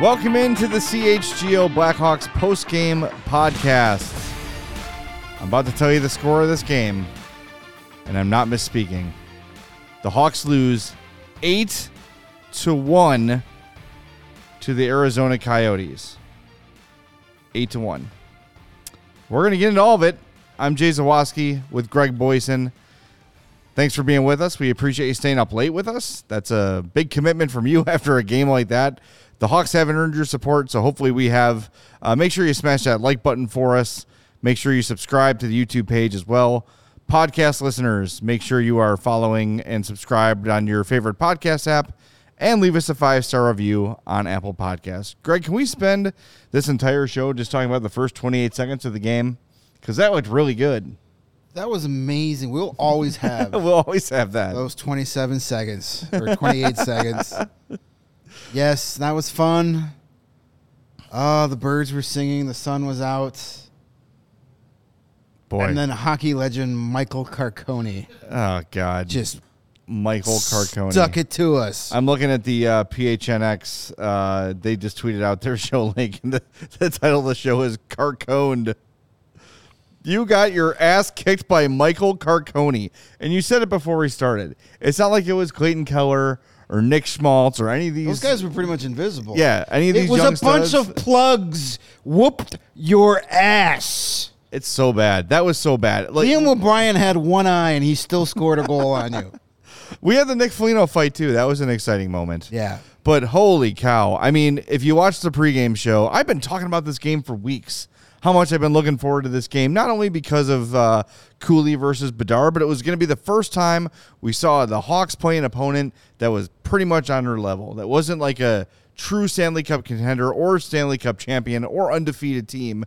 Welcome into the CHGO Blackhawks post-game podcast. I'm about to tell you the score of this game, and I'm not misspeaking. The Hawks lose eight to one to the Arizona Coyotes. Eight to one. We're gonna get into all of it. I'm Jay Zawaski with Greg Boysen. Thanks for being with us. We appreciate you staying up late with us. That's a big commitment from you after a game like that. The Hawks haven't earned your support, so hopefully we have. Uh, make sure you smash that like button for us. Make sure you subscribe to the YouTube page as well. Podcast listeners, make sure you are following and subscribed on your favorite podcast app and leave us a five star review on Apple Podcasts. Greg, can we spend this entire show just talking about the first 28 seconds of the game? Because that looked really good. That was amazing. We'll always have We'll always have that. those 27 seconds or 28 seconds. Yes, that was fun. Oh, the birds were singing. The sun was out. Boy. And then hockey legend Michael Carcone oh, God. just Michael Carcone. stuck it to us. I'm looking at the uh, PHNX. Uh, they just tweeted out their show link, and the, the title of the show is Carconed. You got your ass kicked by Michael Carcone, and you said it before we started. It's not like it was Clayton Keller or Nick Schmaltz or any of these Those guys were pretty much invisible. Yeah, any of these It was a bunch studs. of plugs whooped your ass. It's so bad. That was so bad. Like Liam O'Brien had one eye and he still scored a goal on you. we had the Nick Foligno fight too. That was an exciting moment. Yeah. But holy cow. I mean, if you watch the pregame show, I've been talking about this game for weeks. How much I've been looking forward to this game, not only because of uh, Cooley versus Bedard, but it was going to be the first time we saw the Hawks play an opponent that was pretty much on their level. That wasn't like a true Stanley Cup contender or Stanley Cup champion or undefeated team.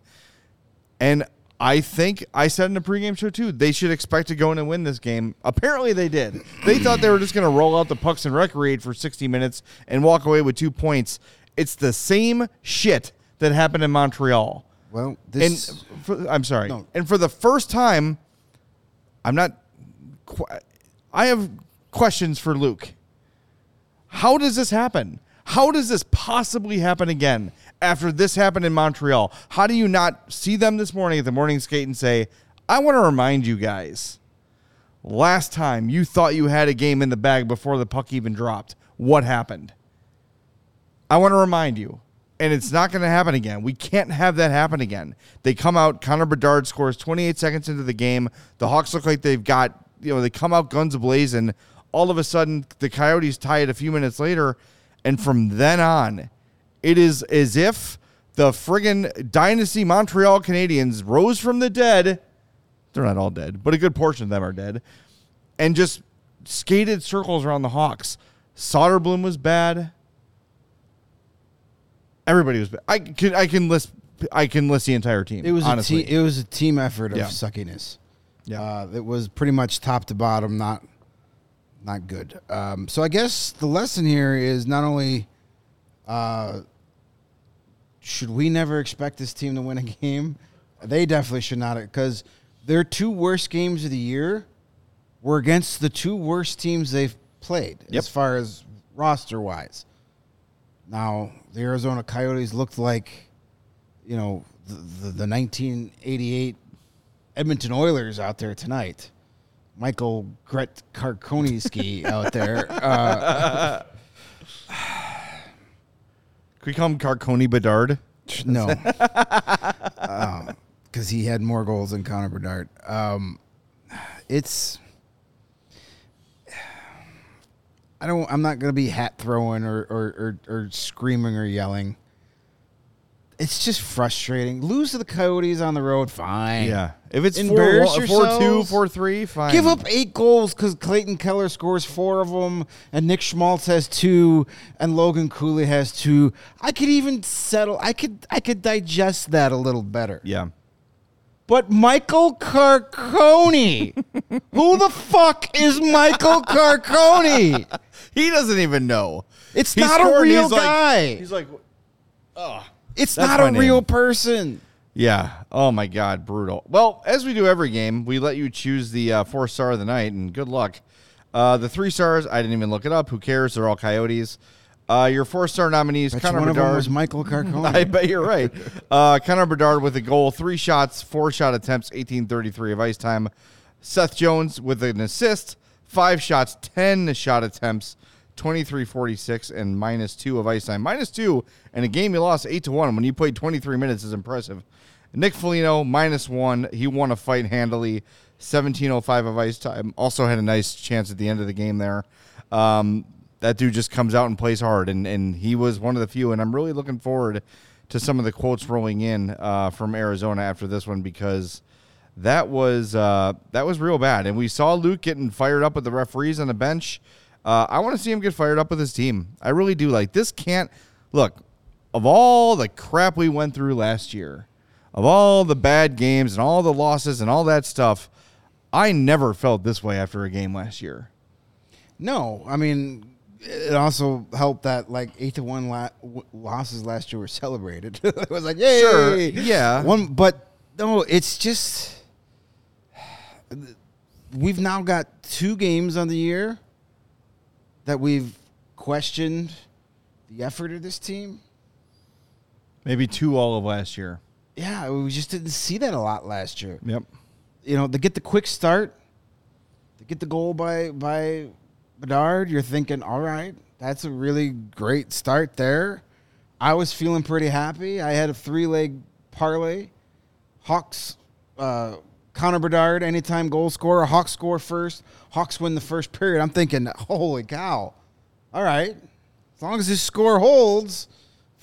And I think I said in the pregame show too, they should expect to go in and win this game. Apparently they did. They thought they were just going to roll out the pucks and recreate for 60 minutes and walk away with two points. It's the same shit that happened in Montreal. Well, And this for, I'm sorry. No. And for the first time, I'm not. I have questions for Luke. How does this happen? How does this possibly happen again after this happened in Montreal? How do you not see them this morning at the morning skate and say, I want to remind you guys, last time you thought you had a game in the bag before the puck even dropped. What happened? I want to remind you, and it's not going to happen again. We can't have that happen again. They come out, Connor Bedard scores 28 seconds into the game. The Hawks look like they've got, you know, they come out guns ablazing. All of a sudden, the Coyotes tie it a few minutes later. And from then on, it is as if the friggin' Dynasty Montreal Canadiens rose from the dead. They're not all dead, but a good portion of them are dead. And just skated circles around the Hawks. Soderblom was bad. Everybody was. I can I can list I can list the entire team. it was honestly. a te- it was a team effort of Yeah. suckiness. Yeah. Uh, it was pretty much top to bottom, not not good. Um, so I guess the lesson here is not only uh, should we never expect this team to win a game, they definitely should not because their two worst games of the year were against the two worst teams they've played Yep. as far as roster wise. Now the Arizona Coyotes looked like, you know, the, the, the 1988 Edmonton Oilers out there tonight. Michael Gret Karkoniski out there. Uh, Can we call him Carconi Bedard? no, because he had more goals than Connor Bedard. Um, it's. I don't. I'm not gonna be hat throwing or, or, or, or screaming or yelling. It's just frustrating. Lose to the Coyotes on the road, fine. Yeah. If it's Embarrass 4 4 2, yourselves. 4 3, fine. Give up eight goals because Clayton Keller scores four of them, and Nick Schmaltz has two, and Logan Cooley has two. I could even settle. I could. I could digest that a little better. Yeah. But Michael Carcone, who the fuck is Michael Carcone? He doesn't even know. It's He not a scored real he's like- guy. he's like, oh. it's that's not my a name. real person. Yeah. Oh my God, brutal. Well, as we do every game, we let you choose the uh, four star of the night, and good luck. Uh, the three stars, I didn't even look it up. Who cares? They're all Coyotes. Uh, your four star nominees, Bet Connor one of them was Michael Carcone. I bet you're right. Uh, Connor Bedard with a goal, three shots, four shot attempts, 1833 of ice time. Seth Jones with an assist, five shots, 10 shot attempts, 2346, and minus two of ice time. Minus two in a game you lost 8 to 1 when you played 23 minutes is impressive. Nick Foligno, minus one. He won a fight handily, 1705 of ice time. Also had a nice chance at the end of the game there. Um, that dude just comes out and plays hard, and, and he was one of the few. And I'm really looking forward to some of the quotes rolling in uh, from Arizona after this one because that was uh, that was real bad. And we saw Luke getting fired up with the referees on the bench. Uh, I want to see him get fired up with his team. I really do. Like this can't look of all the crap we went through last year, of all the bad games and all the losses and all that stuff. I never felt this way after a game last year. No, I mean, it also helped that like eight to one la- w- losses last year were celebrated. it was like, yay, Sure, yeah. One, but no, it's just we've now got two games on the year that we've questioned the effort of this team. Maybe two all of last year. Yeah, we just didn't see that a lot last year. Yep. you know, to get the quick start, to get the goal by by Bedard, you're thinking, all right, that's a really great start there. I was feeling pretty happy. I had a three leg parlay. Hawks, uh, Connor Bedard, anytime goal scorer. Hawks score first. Hawks win the first period. I'm thinking, holy cow. All right. As long as this score holds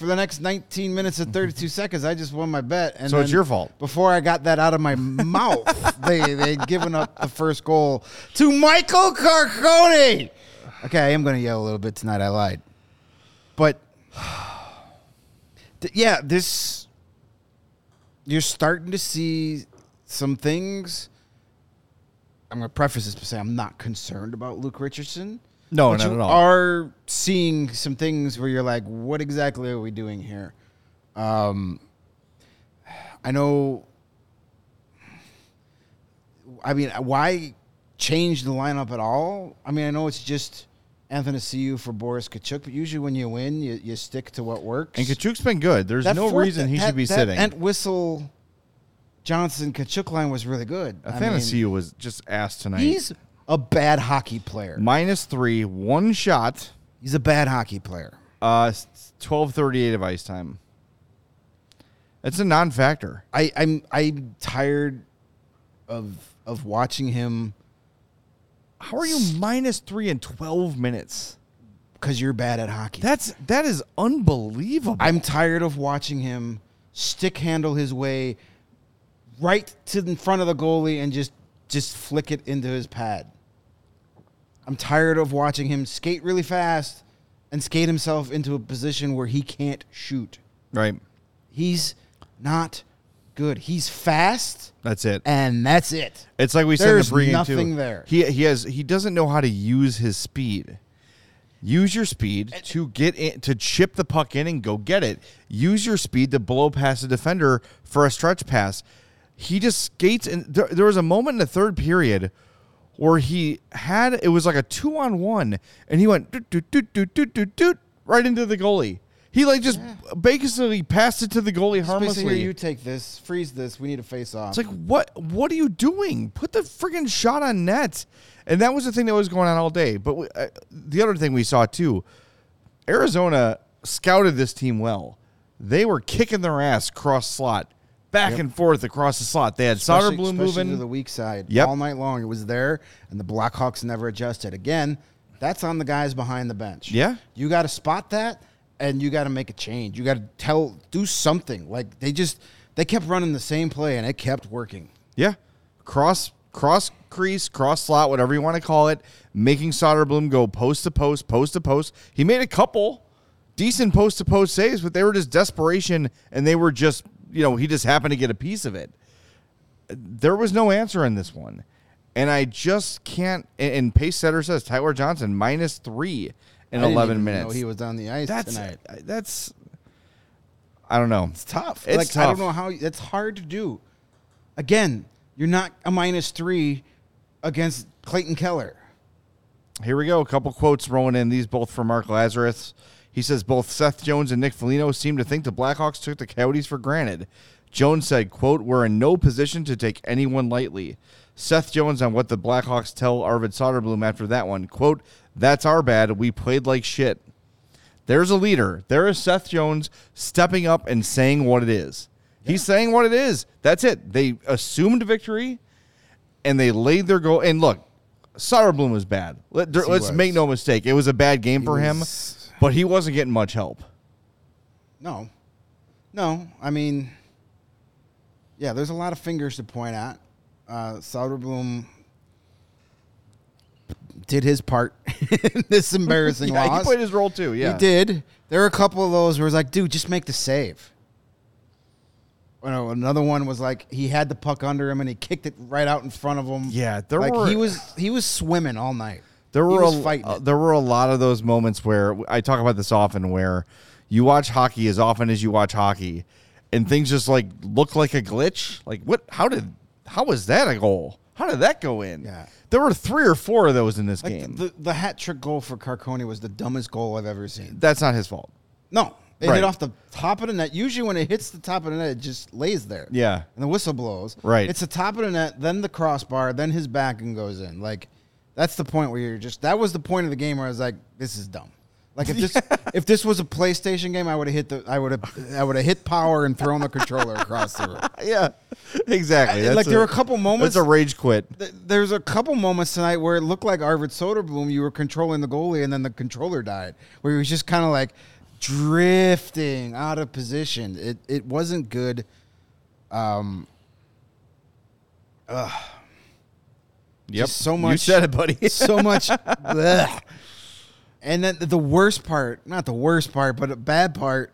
for the next 19 minutes and 32 mm-hmm. seconds, I just won my bet. And So it's your fault. Before I got that out of my mouth, they they'd given up the first goal to Michael Carcone. Okay, I am going to yell a little bit tonight. I lied, but th- yeah, this you're starting to see some things. I'm going to preface this by saying I'm not concerned about Luke Richardson. No, but not you at all. Are seeing some things where you're like, what exactly are we doing here? Um, I know. I mean, why change the lineup at all? I mean, I know it's just Athanasiou for Boris Katchouk, but usually when you win, you, you stick to what works. And Katchouk's been good. There's That no fourth- reason he that- should be that sitting. Ent Whistle Johnson Katchouk line was really good. Fantasy mean, was just ass tonight. he's a bad hockey player. minus three, one shot, He's a bad hockey player. uh, twelve thirty eight of ice time. It's a non-factor. I, I'm I'm tired of of watching him How are you minus three in twelve minutes? because you're bad at hockey. That's that is unbelievable. I'm tired of watching him stick handle his way right to the front of the goalie and just just flick it into his pad. I'm tired of watching him skate really fast and skate himself into a position where he can't shoot. right. He's not good. He's fast That's it. and that's it. It's like we said There's in the pregame nothing too. there. He he has he doesn't know how to use his speed. Use your speed to get in to chip the puck in and go get it. Use your speed to blow past a defender for a stretch pass. He just skates and there, there was a moment in the third period where he had it was like a two on one and he went doot, doot, doot, doot, doot, doot, doot, right into the goalie. He like just basically passed it to the goalie Just harmlessly. you take this, freeze this. We need to face off. It's like what what are you doing? Put the friggin' shot on net. And that was the thing that was going on all day. But we, uh, the other thing we saw too, Arizona scouted this team well. They were kicking their ass cross slot, back Yep. and forth across the slot. They had especially, Soderblom moving. to the weak side Yep. all night long. It was there, and the Blackhawks never adjusted. Again, that's on the guys behind the bench. Yeah. you got to spot that, and you got to make a change. You got to tell, do something. Like they just they kept running the same play, and it kept working. Yeah. Cross cross crease, cross slot, whatever you want to call it, making Soderblom go post to post, post to post. He made a couple decent post to post saves, but they were just desperation and they were just, you know, he just happened to get a piece of it. There was no answer in this one. And I just can't and- and Pace Setter says Tyler Johnson minus 3 in I didn't 11 even minutes. Know he was on the ice that's tonight. that's I don't know. It's tough. It's like I don't know how it's hard to do. Again, you're not a minus three against Clayton Keller. Here we go. A couple quotes rolling in. These both from Mark Lazerus. He says both Seth Jones and Nick Foligno seem to think the Blackhawks took the Coyotes for granted. Jones said, quote, We're in no position to take anyone lightly. Seth Jones on what the Blackhawks tell Arvid Soderblom after that one, quote, That's our bad. We played like shit. There's a leader. There is Seth Jones stepping up and saying what it is. He's saying what it is. That's it. They assumed victory and they laid their goal. And look, Soderblom was bad. Let, he us make no mistake. It was a bad game for him, but he wasn't getting much help. No, no. I mean, yeah. There's a lot of fingers to point at. Uh, Soderblom did his part in this embarrassing Yeah, loss. he played his role too. Yeah, He did. There were a couple of those where it's like, dude, just make the save. Another one was like he had the puck under him and he kicked it right out in front of him. Yeah, there like were- he was he was swimming all night. There were a, uh, there were a lot of those moments where I talk about this often, where you watch hockey as often as you watch hockey, and things just like look like a glitch. Like what? How did? How was that a goal? How did that go in? Yeah. there were three or four of those in this Like game. the, the hat trick goal for Carcone was the dumbest goal I've ever seen. That's not his fault. No, it Right. hit off the top of the net. Usually, when it hits the top of the net, it just lays there. Yeah. and the whistle blows. Right. it's the top of the net, then the crossbar, then his back and goes in. Like that's the point where you're just. That was the point of the game where I was like, this is dumb. Like if this if this was a PlayStation game, I would have hit the I would have I would have hit power and thrown the controller across the room. Yeah, exactly. I- like, there were a couple moments- That's a rage quit. Th- There's a couple moments tonight where it looked like Arvid Soderblom. You were controlling the goalie, and then the controller died. Where he was just kind of like drifting out of position. It it wasn't good. Um, Yep, Just so You said it, buddy. so much. Blech. And then the worst part, not the worst part, but a bad part,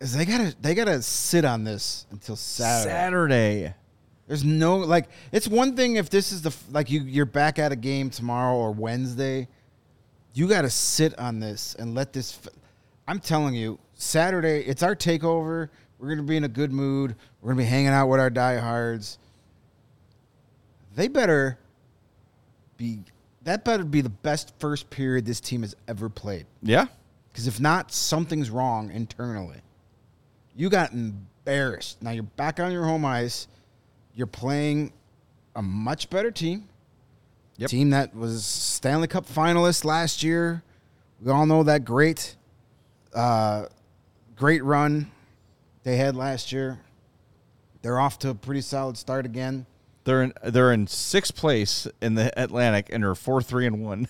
is they gotta they gotta sit on this until Saturday. Saturday. There's no like it's one thing if this is the like you you're back at a game tomorrow or Wednesday, you got to sit on this and let this I'm telling you, Saturday, it's our takeover. We're going to be in a good mood. We're going to be hanging out with our diehards. They better be that better be the best first period this team has ever played. Yeah. Because if not, something's wrong internally. You got embarrassed. Now you're back on your home ice. You're playing a much better team. Yep. Team that was Stanley Cup finalist last year. We all know that great, uh, great run they had last year. They're off to a pretty solid start again. They're in they're in sixth place in the Atlantic and are four three and one.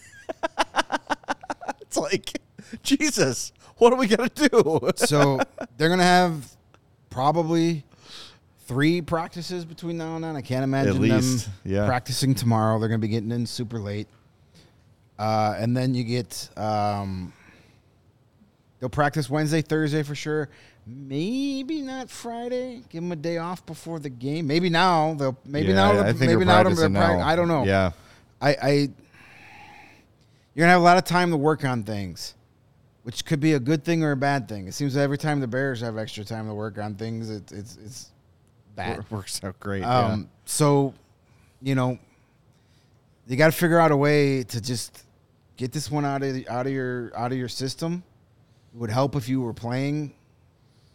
it's like Jesus, what are we gonna do? So they're gonna have probably three practices between now and then. I can't imagine least, them yeah. practicing tomorrow. They're gonna be getting in super late, uh, and then you get um, they'll practice Wednesday, Thursday for sure. Maybe not Friday. Give them a day off before the game. Maybe now they'll. Maybe Yeah, now. I think maybe now. they're now. I don't know. Yeah. I, I you're gonna have a lot of time to work on things, which could be a good thing or a bad thing. It seems that every time the Bears have extra time to work on things, it's it's it's bad. Wor- Works out great. Um, so, you know, you got to figure out a way to just get this one out of the, out of your out of your system, It would help if you were playing,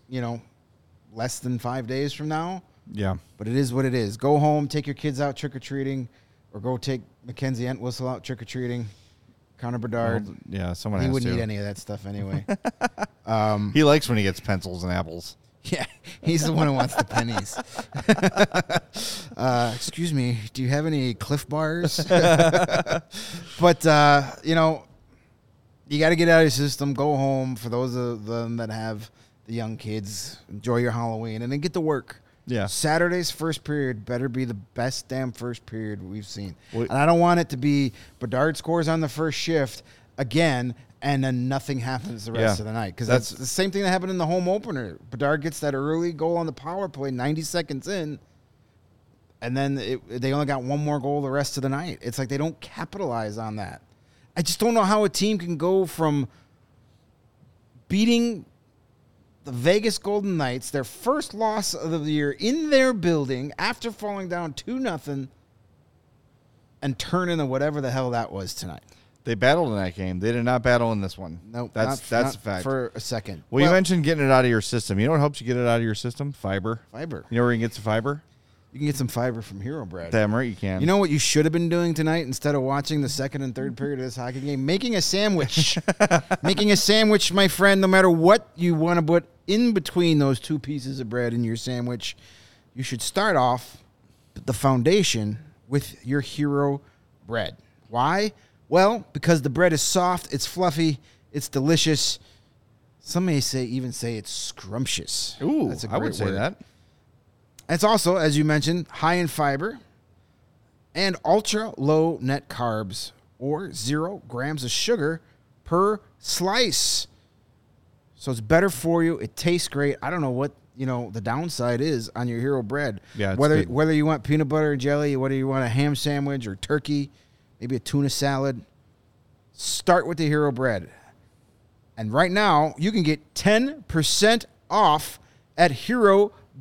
you know, less than five days from now. Yeah. But it is what it is. Go home, take your kids out trick or treating, or go take Mackenzie Entwistle out trick or treating. Connor Bedard. Well, yeah, someone he wouldn't to. need any of that stuff anyway. He likes when he gets pencils and apples. yeah, he's the one who wants the pennies. uh, excuse me, do you have any Clif Bars? but uh, you know, you got to get out of your system. Go home. For those of them that have the young kids, enjoy your Halloween, and then get to work. Yeah. Saturday's first period better be the best damn first period we've seen. And I don't want it to be Bedard scores on the first shift again and then nothing happens the rest Yeah. of the night. Because That's- that's, the same thing that happened in the home opener. Bedard gets that early goal on the power play 90 seconds in. And then it, they only got one more goal the rest of the night. It's like they don't capitalize on that. I just don't know how a team can go from beating the Vegas Golden Knights, their first loss of the year in their building after falling down 2 nothing, and turn into whatever the hell that was tonight. They battled in that game. They did not battle in this one. Nope. that's not- that's not a fact. For a second. well, you mentioned getting it out of your system. You know what helps you get it out of your system? Fiber. fiber. You know where you can get some fiber? You can get some fiber from Hero Bread. Damn right you can. You know what you should have been doing tonight instead of watching the second and third period of this hockey game? Making a sandwich. Making a sandwich, my friend, no matter what you want to put in between those two pieces of bread in your sandwich, you should start off the foundation with your Hero Bread. Why? Well, because the bread is soft, it's fluffy, it's delicious. Some may say even say it's scrumptious. Ooh, That's a I would say word. that. It's also, as you mentioned, high in fiber and ultra low net carbs or zero grams of sugar per slice. So it's better for you. It tastes great. I don't know what you know the downside is on your hero bread. Yeah, it's whether good. whether you want peanut butter and jelly, whether you want a ham sandwich or turkey, maybe a tuna salad. Start with the hero bread. And right now, you can get 10% off at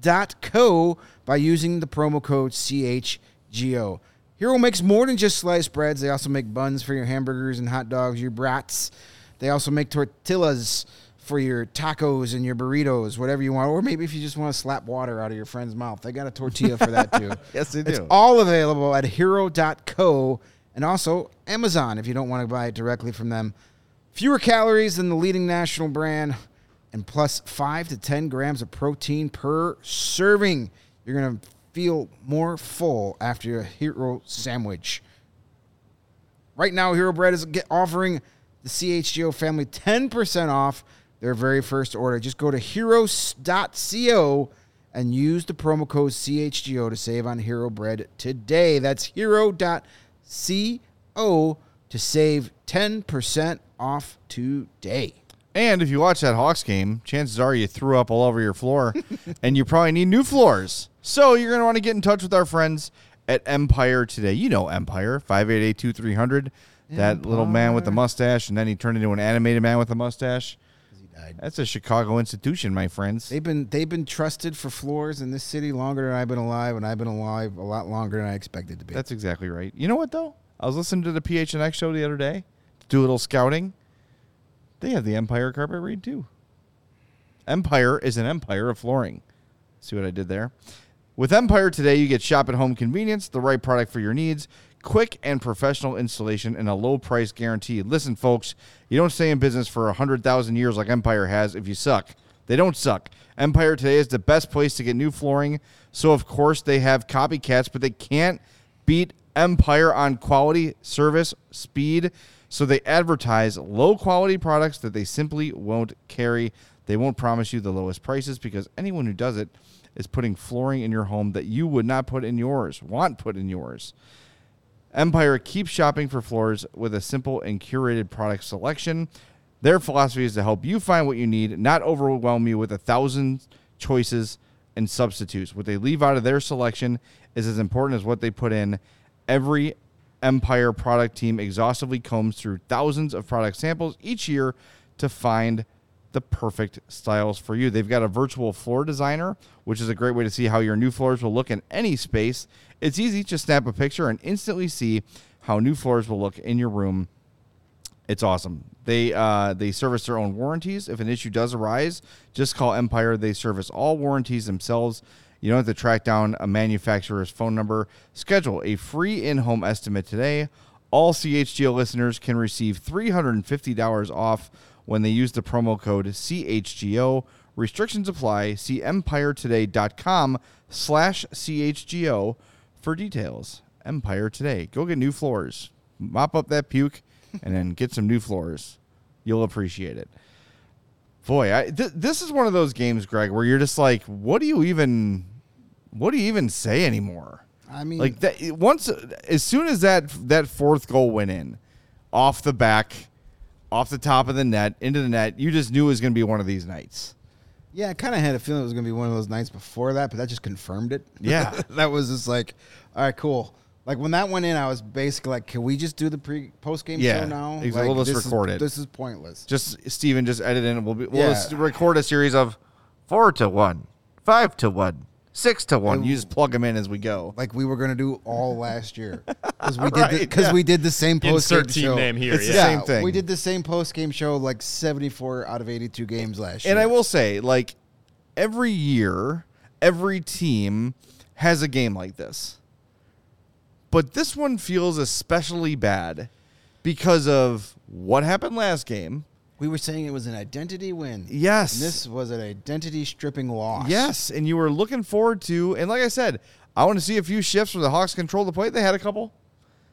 hero.co by using the promo code CHGO. Hero makes more than just sliced breads. They also make buns for your hamburgers and hot dogs, your brats. They also make tortillas for your tacos and your burritos, whatever you want. Or maybe if you just want to slap water out of your friend's mouth, they got a tortilla for that too. Yes, they It's do. all available at hero.co and also Amazon if you don't want to buy it directly from them. Fewer calories than the leading national brand and plus 5 to 10 grams of protein per serving. You're going to feel more full after your hero sandwich. Right now, Hero Bread is offering the CHGO family 10% off their very first order. Just go to heroes.co and use the promo code CHGO to save on Hero Bread today. That's hero.co to save 10% off today. And if you watch that Hawks game, chances are you threw up all over your floor and you probably need new floors. So you're going to want to get in touch with our friends at Empire today. You know Empire, 588-2300. That little man with the mustache, and then he turned into an animated man with a mustache. He died. That's a Chicago institution, my friends. They've been they've been trusted for floors in this city longer than I've been alive, and I've been alive a lot longer than I expected to be. That's exactly right. You know what, though? I was listening to the PHNX show the other day to do a little scouting. They have the Empire carpet read, too. Empire is an empire of flooring. See what I did there? With Empire today, you get shop at home convenience, the right product for your needs, quick and professional installation, and a low price guarantee. Listen, folks, you don't stay in business for 100,000 years like Empire has if you suck. They don't suck. Empire today is the best place to get new flooring. So, of course, they have copycats, but they can't beat Empire on quality, service, speed. So they advertise low quality products that they simply won't carry. They won't promise you the lowest prices because anyone who does it is putting flooring in your home that you would not put in yours, want put in yours. Empire keeps shopping for floors with a simple and curated product selection. Their philosophy is to help you find what you need, not overwhelm you with a thousand choices and substitutes. What they leave out of their selection is as important as what they put in. Every Empire product team exhaustively combs through thousands of product samples each year to find the perfect styles for you. They've got a virtual floor designer, which is a great way to see how your new floors will look in any space. It's easy, to snap a picture and instantly see how new floors will look in your room It's awesome. They uh, they service their own warranties. If an issue does arise, just call Empire. They service all warranties themselves. You don't have to track down a manufacturer's phone number. Schedule a free in-home estimate today. All CHGO listeners can receive $350 off when they use the promo code CHGO. Restrictions apply. See empiretoday.com slash CHGO for details. Empire Today. Go get new floors. Mop up that puke and then get some new floors. You'll appreciate it. Boy, I, th- this is one of those games, Greg, where you're just like, what do you even, what do you even say anymore? I mean, like that once as soon as that that fourth goal went in off the back off the top of the net into the net you just knew it was going to be one of these nights yeah, I kind of had a feeling it was going to be one of those nights before that, but that just confirmed it. Yeah. that was just like, all right, cool. Like when that went in, I was basically like, can we just do the pre post game Yeah, show now? exactly. Like, We'll just this record is, it. This is pointless. just steven just edit in we'll, be, we'll Yeah. just record a series of four to one five to one six to one you just plug them in as we go like we were going to do all last year because we Right, did because yeah. we did the same post game Insert team show. name here. It's the yeah. same thing. We did the same post game show like seventy four out of eighty two games last year. and i will say like every year every team has a game like this but this one feels especially bad because of what happened last game we were saying it was an identity win. Yes. And this was an identity stripping loss. Yes, and you were looking forward to, and like I said, I want to see a few shifts where the Hawks control the play. They had a couple,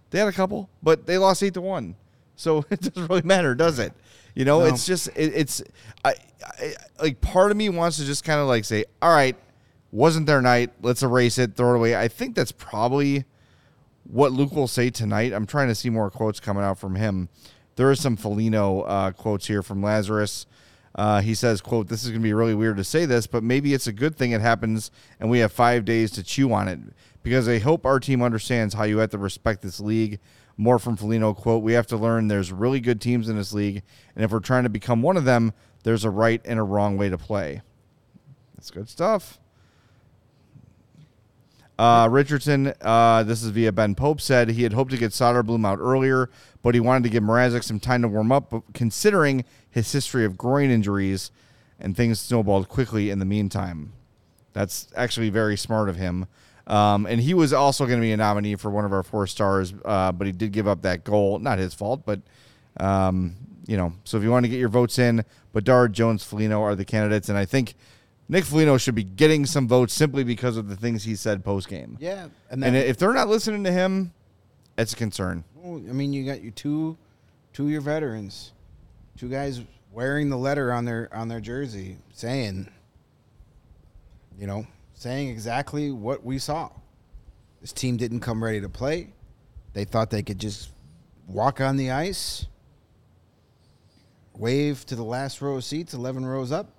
they had a couple, but they lost eight to one, so it doesn't really matter, does it? You know, No. it's just it, it's I, I like part of me wants to just kind of like say, all right, wasn't their night. Let's erase it, throw it away. I think that's probably what Luke will say tonight. I'm trying to see more quotes coming out from him. There is some Foligno uh, quotes here from Lazerus. Uh, he says, "quote This is going to be really weird to say this, but maybe it's a good thing it happens, and we have five days to chew on it because I hope our team understands how you have to respect this league." More from Foligno, quote, We have to learn there's really good teams in this league, and if we're trying to become one of them, there's a right and a wrong way to play. That's good stuff. Uh, Richardson, uh, this is via Ben Pope, said he had hoped to get Soderblom out earlier, but he wanted to give Mrazek some time to warm up. Considering his history of groin injuries and things snowballed quickly in the meantime, that's actually very smart of him. Um, and he was also going to be a nominee for one of our four stars, uh, but he did give up that goal. Not his fault, but um, you know. So if you want to get your votes in, Bedard, Jones, Foligno are the candidates, and I think Nick Foligno should be getting some votes simply because of the things he said post game. Yeah. And And if they're not listening to him, it's a concern. Well, I mean, you got your two, two of your veterans, two guys wearing the letter on their on their jersey, saying, you know, saying exactly what we saw. This team didn't come ready to play. They thought they could just walk on the ice, wave to the last row of seats, eleven rows up,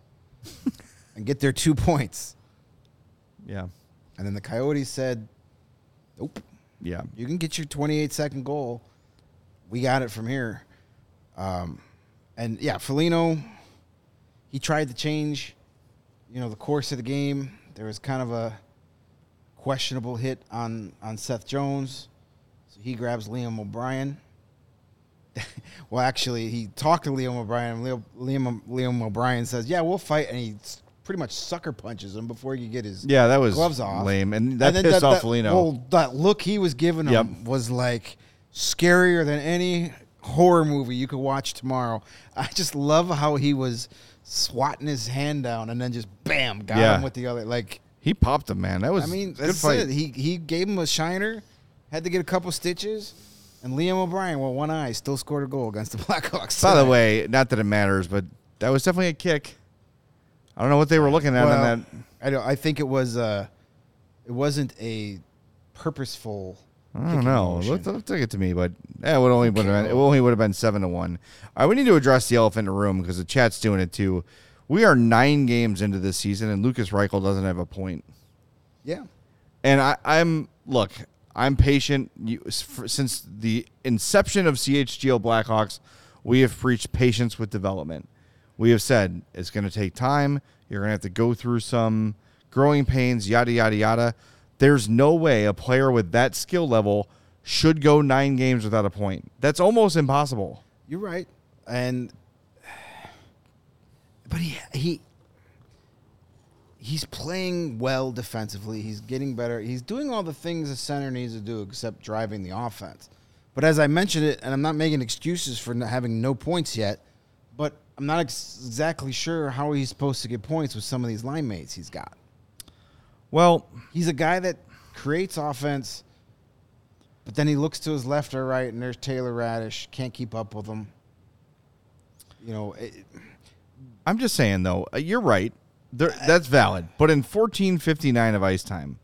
and get their two points. Yeah. And then the Coyotes said, "Nope." Yeah. You can get your 28 second goal. We got it from here. Um, and yeah, Foligno, he tried to change, you know, the course of the game. There was kind of a questionable hit on on Seth Jones, so he grabs Liam O'Brien. well, actually, he talked to Liam O'Brien. Liam, Liam Liam O'Brien says, "Yeah, we'll fight," and he pretty much sucker punches him before he could get his Yeah, that was gloves off. lame. And that then pissed that- off that- Foligno. Well, that look he was giving him Yep. was like scarier than any horror movie you could watch tomorrow. I just love how he was swatting his hand down and then just bam got Yeah. him with the other. Like he popped him, man. That was I mean, that's fight. it. He he gave him a shiner, had to get a couple stitches, and Liam O'Brien, with one eye, still scored a goal against the Blackhawks. By the way, not that it matters, but that was definitely a kick. I don't know what they were looking at Well, on that. I don't. I think it was. Uh, it wasn't a purposeful. I don't know. Look, look, take it to me, but eh, it would only would have been it only would have been seven to one. All right, we need to address the elephant in the room because the chat's doing it too. We are nine games into this season, and Lukas Reichel doesn't have a point. Yeah. And I, I'm look, I'm patient. You, s- f- since the inception of CHGO Blackhawks, we have preached patience with development. We have said it's going to take time. You're going to have to go through some growing pains, yada yada yada. There's no way a player with that skill level should go nine games without a point. That's almost impossible. You're right, and but he he he's playing well defensively. He's getting better. He's doing all the things a center needs to do, except driving the offense. But as I mentioned it, and I'm not making excuses for having no points yet, but I'm not ex- exactly sure how he's supposed to get points with some of these line mates he's got. Well, He's a guy that creates offense, but then he looks to his left or right, and there's Taylor Raddysh. Can't keep up with him. You know, it, I'm just saying though, uh, you're right. There, that's valid. But in 14:59 of ice time,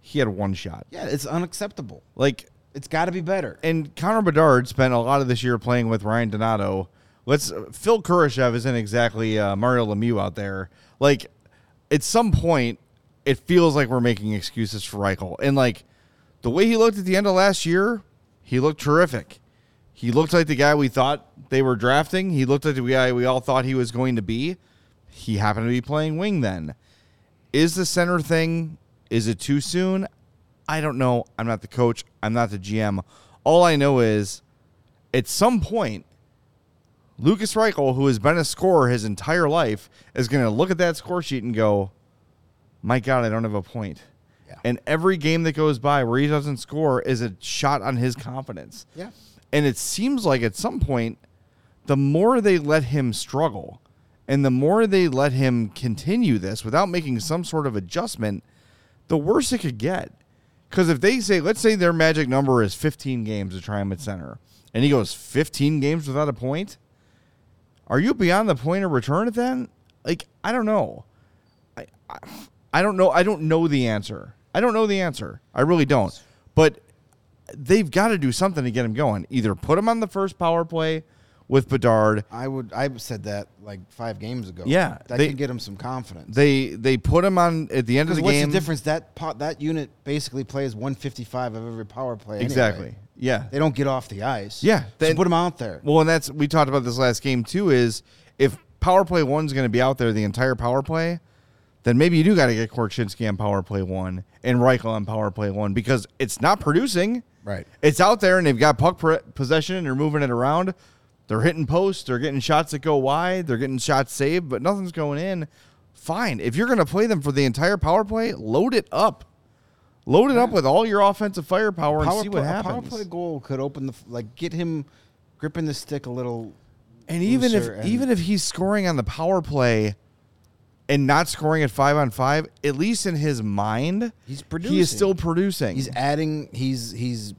he had one shot. yeah, it's unacceptable. Like It's got to be better. and Connor Bedard spent a lot of this year playing with Ryan Donato. Let's Phil Kurashev isn't exactly uh, Mario Lemieux out there. Like at some point, it feels like we're making excuses for Reichel. And like the way he looked at the end of last year, he looked terrific. He looked like the guy we thought they were drafting. He looked like the guy we all thought he was going to be. He happened to be playing wing then. Is the center thing, is it too soon? I don't know. I'm not the coach. I'm not the GM. All I know is at some point, Lukas Reichel, who has been a scorer his entire life, is going to look at that score sheet and go, My God, I don't have a point. Yeah. And every game that goes by where he doesn't score is a shot on his confidence. Yeah. And it seems like at some point, the more they let him struggle and the more they let him continue this without making some sort of adjustment, the worse it could get. Because if they say, let's say their magic number is 15 games to try him at center, and he goes 15 games without a point, are you beyond the point of return then? Like, I don't know. I, I, I don't know. I don't know the answer. I don't know the answer. I really don't. But they've got to do something to get him going. Either put him on the first power play with Bedard. I would. I said that like five games ago. Yeah, that they- could get him some confidence. They they put him on at the end of the what's game. the difference? That that unit basically plays 155 of every power play. anyway. Exactly. Yeah. They don't get off the ice. Yeah, So put them out there. Well, and that's we talked about this last game too. Is if power play one's going to be out there the entire power play, then maybe you do got to get Korchinski on power play one and Reichel on power play one because it's not producing. Right. It's out there and they've got puck possession and they're moving it around. They're hitting posts. They're getting shots that go wide. They're getting shots saved, but nothing's going in. Fine. If you're going to play them for the entire power play, load it up. Load it up with all your offensive firepower and Power see play, what a happens. power play goal could open the like get him gripping the stick a little. And even if and- even if he's scoring on the power play and not scoring at five on five, at least in his mind, He's producing. He is still producing. He's adding. He's he's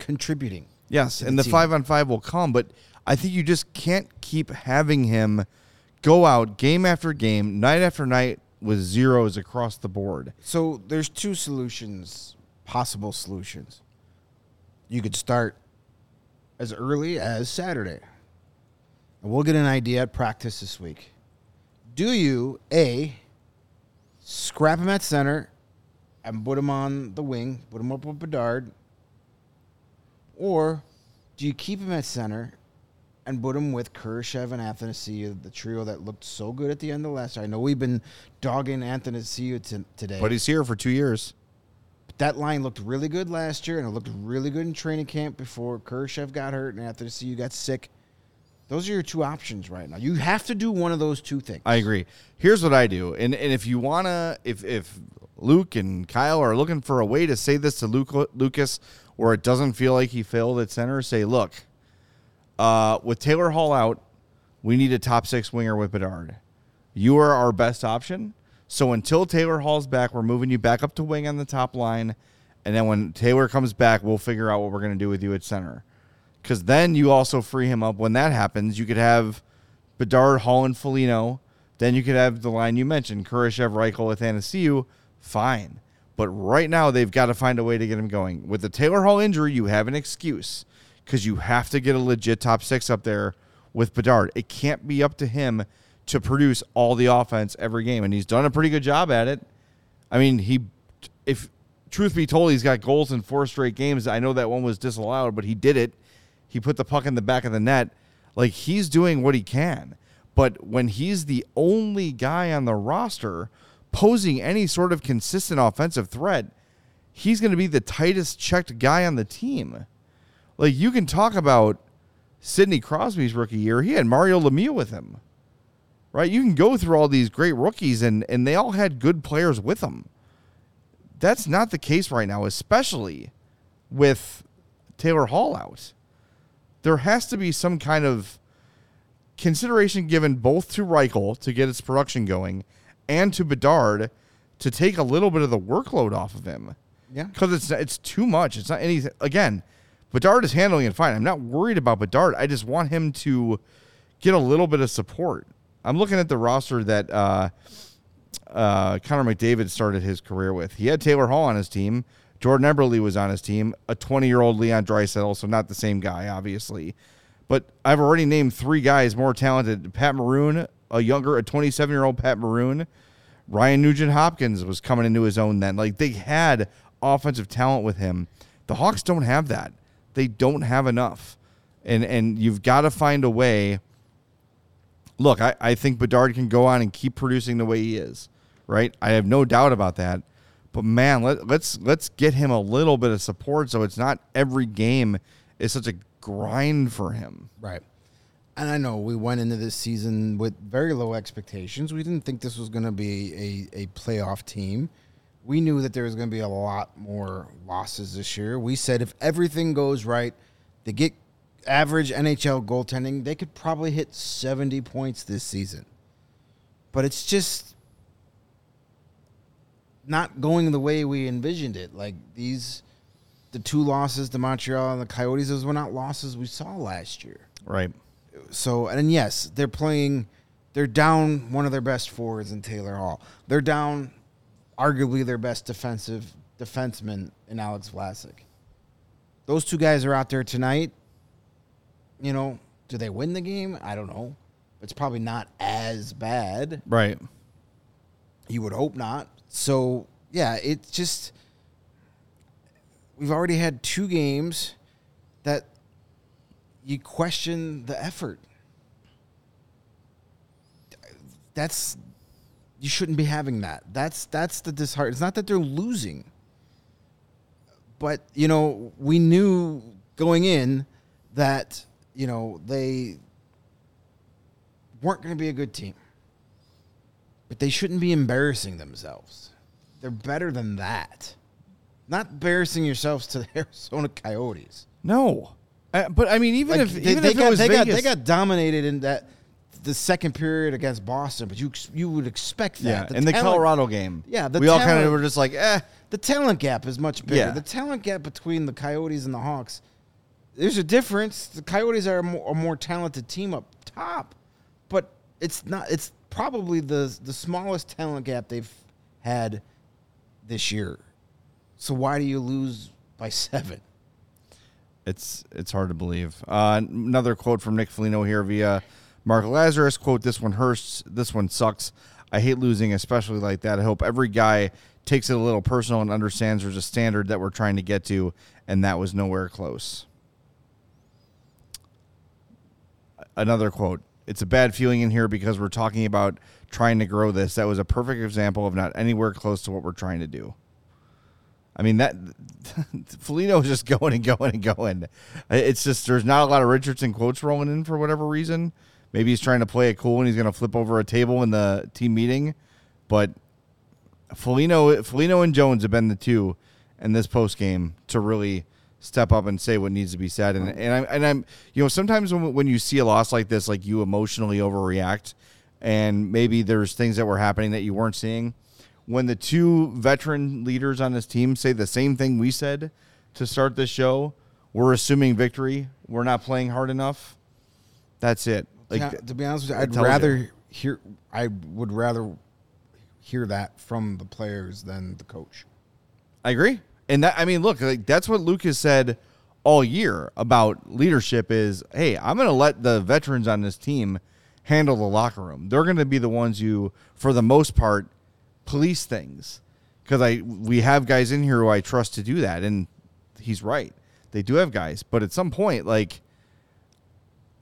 contributing. yes, and the the five on five will come, but I think you just can't keep having him go out game after game, night after night with zeros across the board. So there's two solutions, possible solutions. You could start as early as Saturday. And we'll get an idea at practice this week. Do you A scrap him at center and put him on the wing, put him up with Bedard? Or do you keep him at center and put him with Kurashev and Athanasiou, the trio that looked so good at the end of last year? I know we've been dogging Athanasiou t- today. But he's here for two years. But That line looked really good last year, and it looked really good in training camp before Kurashev got hurt and you got sick. Those are your two options right now. You have to do one of those two things. I agree. Here's what I do, and and if you wanna, if if Luke and Kyle are looking for a way to say this to Luke, Lukas, where it doesn't feel like he failed at center, say, look, uh, with Taylor Hall out, we need a top six winger with Bedard. You are our best option. So until Taylor Hall's back, we're moving you back up to wing on the top line, and then when Taylor comes back, we'll figure out what we're gonna do with you at center. Because then you also free him up. When that happens, you could have Bedard, Hall, and Felino. Then you could have the line you mentioned, Kurashev, Reichel with Athanasiou. Fine. But right now, they've got to find a way to get him going. With the Taylor Hall injury, you have an excuse because you have to get a legit top six up there with Bedard. It can't be up to him to produce all the offense every game. And he's done a pretty good job at it. I mean, he, if truth be told, he's got goals in four straight games. I know that one was disallowed, but he did it. He put the puck in the back of the net. Like he's doing what he can. But when he's the only guy on the roster posing any sort of consistent offensive threat, he's going to be the tightest checked guy on the team. Like you can talk about Sidney Crosby's rookie year, he had Mario Lemieux with him. Right? You can go through all these great rookies and and they all had good players with them. That's not the case right now, especially with Taylor Hall out. There has to be some kind of consideration given both to Reichel to get its production going and to Bedard to take a little bit of the workload off of him. Yeah. Because it's it's too much. It's not anything again, Bedard is handling it fine. I'm not worried about Bedard. I just want him to get a little bit of support. I'm looking at the roster that uh, uh, Connor McDavid started his career with. He had Taylor Hall on his team. Jordan Eberle was on his team. A 20 year old Leon Draisaitl, so not the same guy, obviously. But I've already named three guys more talented: Pat Maroon, a younger, a 27 year old Pat Maroon. Ryan Nugent Hopkins was coming into his own then. Like they had offensive talent with him. The Hawks don't have that. They don't have enough. And and you've got to find a way. Look, I, I think Bedard can go on and keep producing the way he is. Right? I have no doubt about that. But man, let, let's let's get him a little bit of support so it's not every game is such a grind for him. Right. And I know we went into this season with very low expectations. We didn't think this was going to be a, a playoff team. We knew that there was going to be a lot more losses this year. We said if everything goes right, they get average NHL goaltending, they could probably hit 70 points this season. But it's just not going the way we envisioned it. Like these, the two losses to Montreal and the Coyotes, those were not losses we saw last year. Right. So, and yes, they're playing, they're down one of their best forwards in Taylor Hall. They're down arguably their best defensive defenseman in Alex Vlasic. Those two guys are out there tonight. You know, do they win the game? I don't know. It's probably not as bad. Right. You would hope not. So yeah, it's just we've already had two games that you question the effort. That's you shouldn't be having that. That's that's the disheart. It's not that they're losing, but you know we knew going in that you know they weren't going to be a good team but they shouldn't be embarrassing themselves. They're better than that. Not embarrassing yourselves to the Arizona Coyotes. No. Uh, but I mean, even Like, if they, even they if got, it was they Vegas, got they got dominated in that the second period against Boston, but you you would expect that. yeah, in the talent- Colorado game, Yeah, the we all kind of were just like, eh, the talent gap is much bigger. Yeah. The talent gap between the Coyotes and the Hawks, there's a difference. The Coyotes are a more, a more talented team up top, but it's not. It's probably the the smallest talent gap they've had this year. So why do you lose by seven? it's it's hard to believe. Uh, another quote from Nick Foligno here via Mark Lazerus. Quote: This one hurts. This one sucks. I hate losing, especially like that. I hope every guy takes it a little personal and understands there's a standard that we're trying to get to, and that was nowhere close. Another quote. It's a bad feeling in here because we're talking about trying to grow this. That was a perfect example of not anywhere close to what we're trying to do. I mean that Foligno is just going and going and going. It's just there's not a lot of Richardson quotes rolling in for whatever reason. Maybe he's trying to play it cool and he's going to flip over a table in the team meeting, but Foligno, Foligno and Jones have been the two in this post game to really step up and say what needs to be said. And and I'm and I'm you know sometimes when when you see a loss like this, like you emotionally overreact, and maybe there's things that were happening that you weren't seeing. When the two veteran leaders on this team say the same thing we said to start this show, we're assuming victory. We're not playing hard enough. That's it. Like Yeah, to be honest with you, I'd tells you. rather hear. I would rather hear that from the players than the coach. I agree. And that I mean, look, like that's what Luke has said all year about leadership is, hey, I'm going to let the veterans on this team handle the locker room. They're going to be the ones who for the most part police things cuz I we have guys in here who I trust to do that and he's right. They do have guys, but at some point like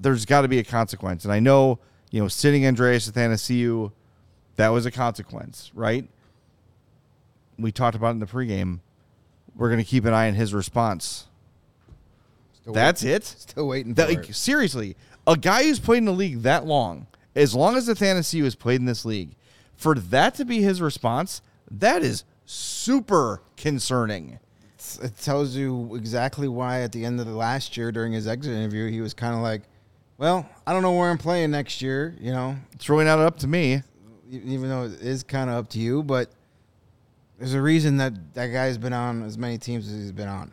there's got to be a consequence. And I know, you know, sitting Andreas Athanasiou that was a consequence, right? We talked about in the pregame we're going to keep an eye on his response That's it. Still waiting for That, like, it. seriously, a guy who's played in the league that long, as long as Athanasiou has played in this league, for that to be his response, that is super concerning. It tells you exactly why at the end of the last year during his exit interview, he was kind of like, well, I don't know where I'm playing next year, you know, It's really not up to me. even though it is kind of up to you, but there's a reason that that guy's been on as many teams as he's been on.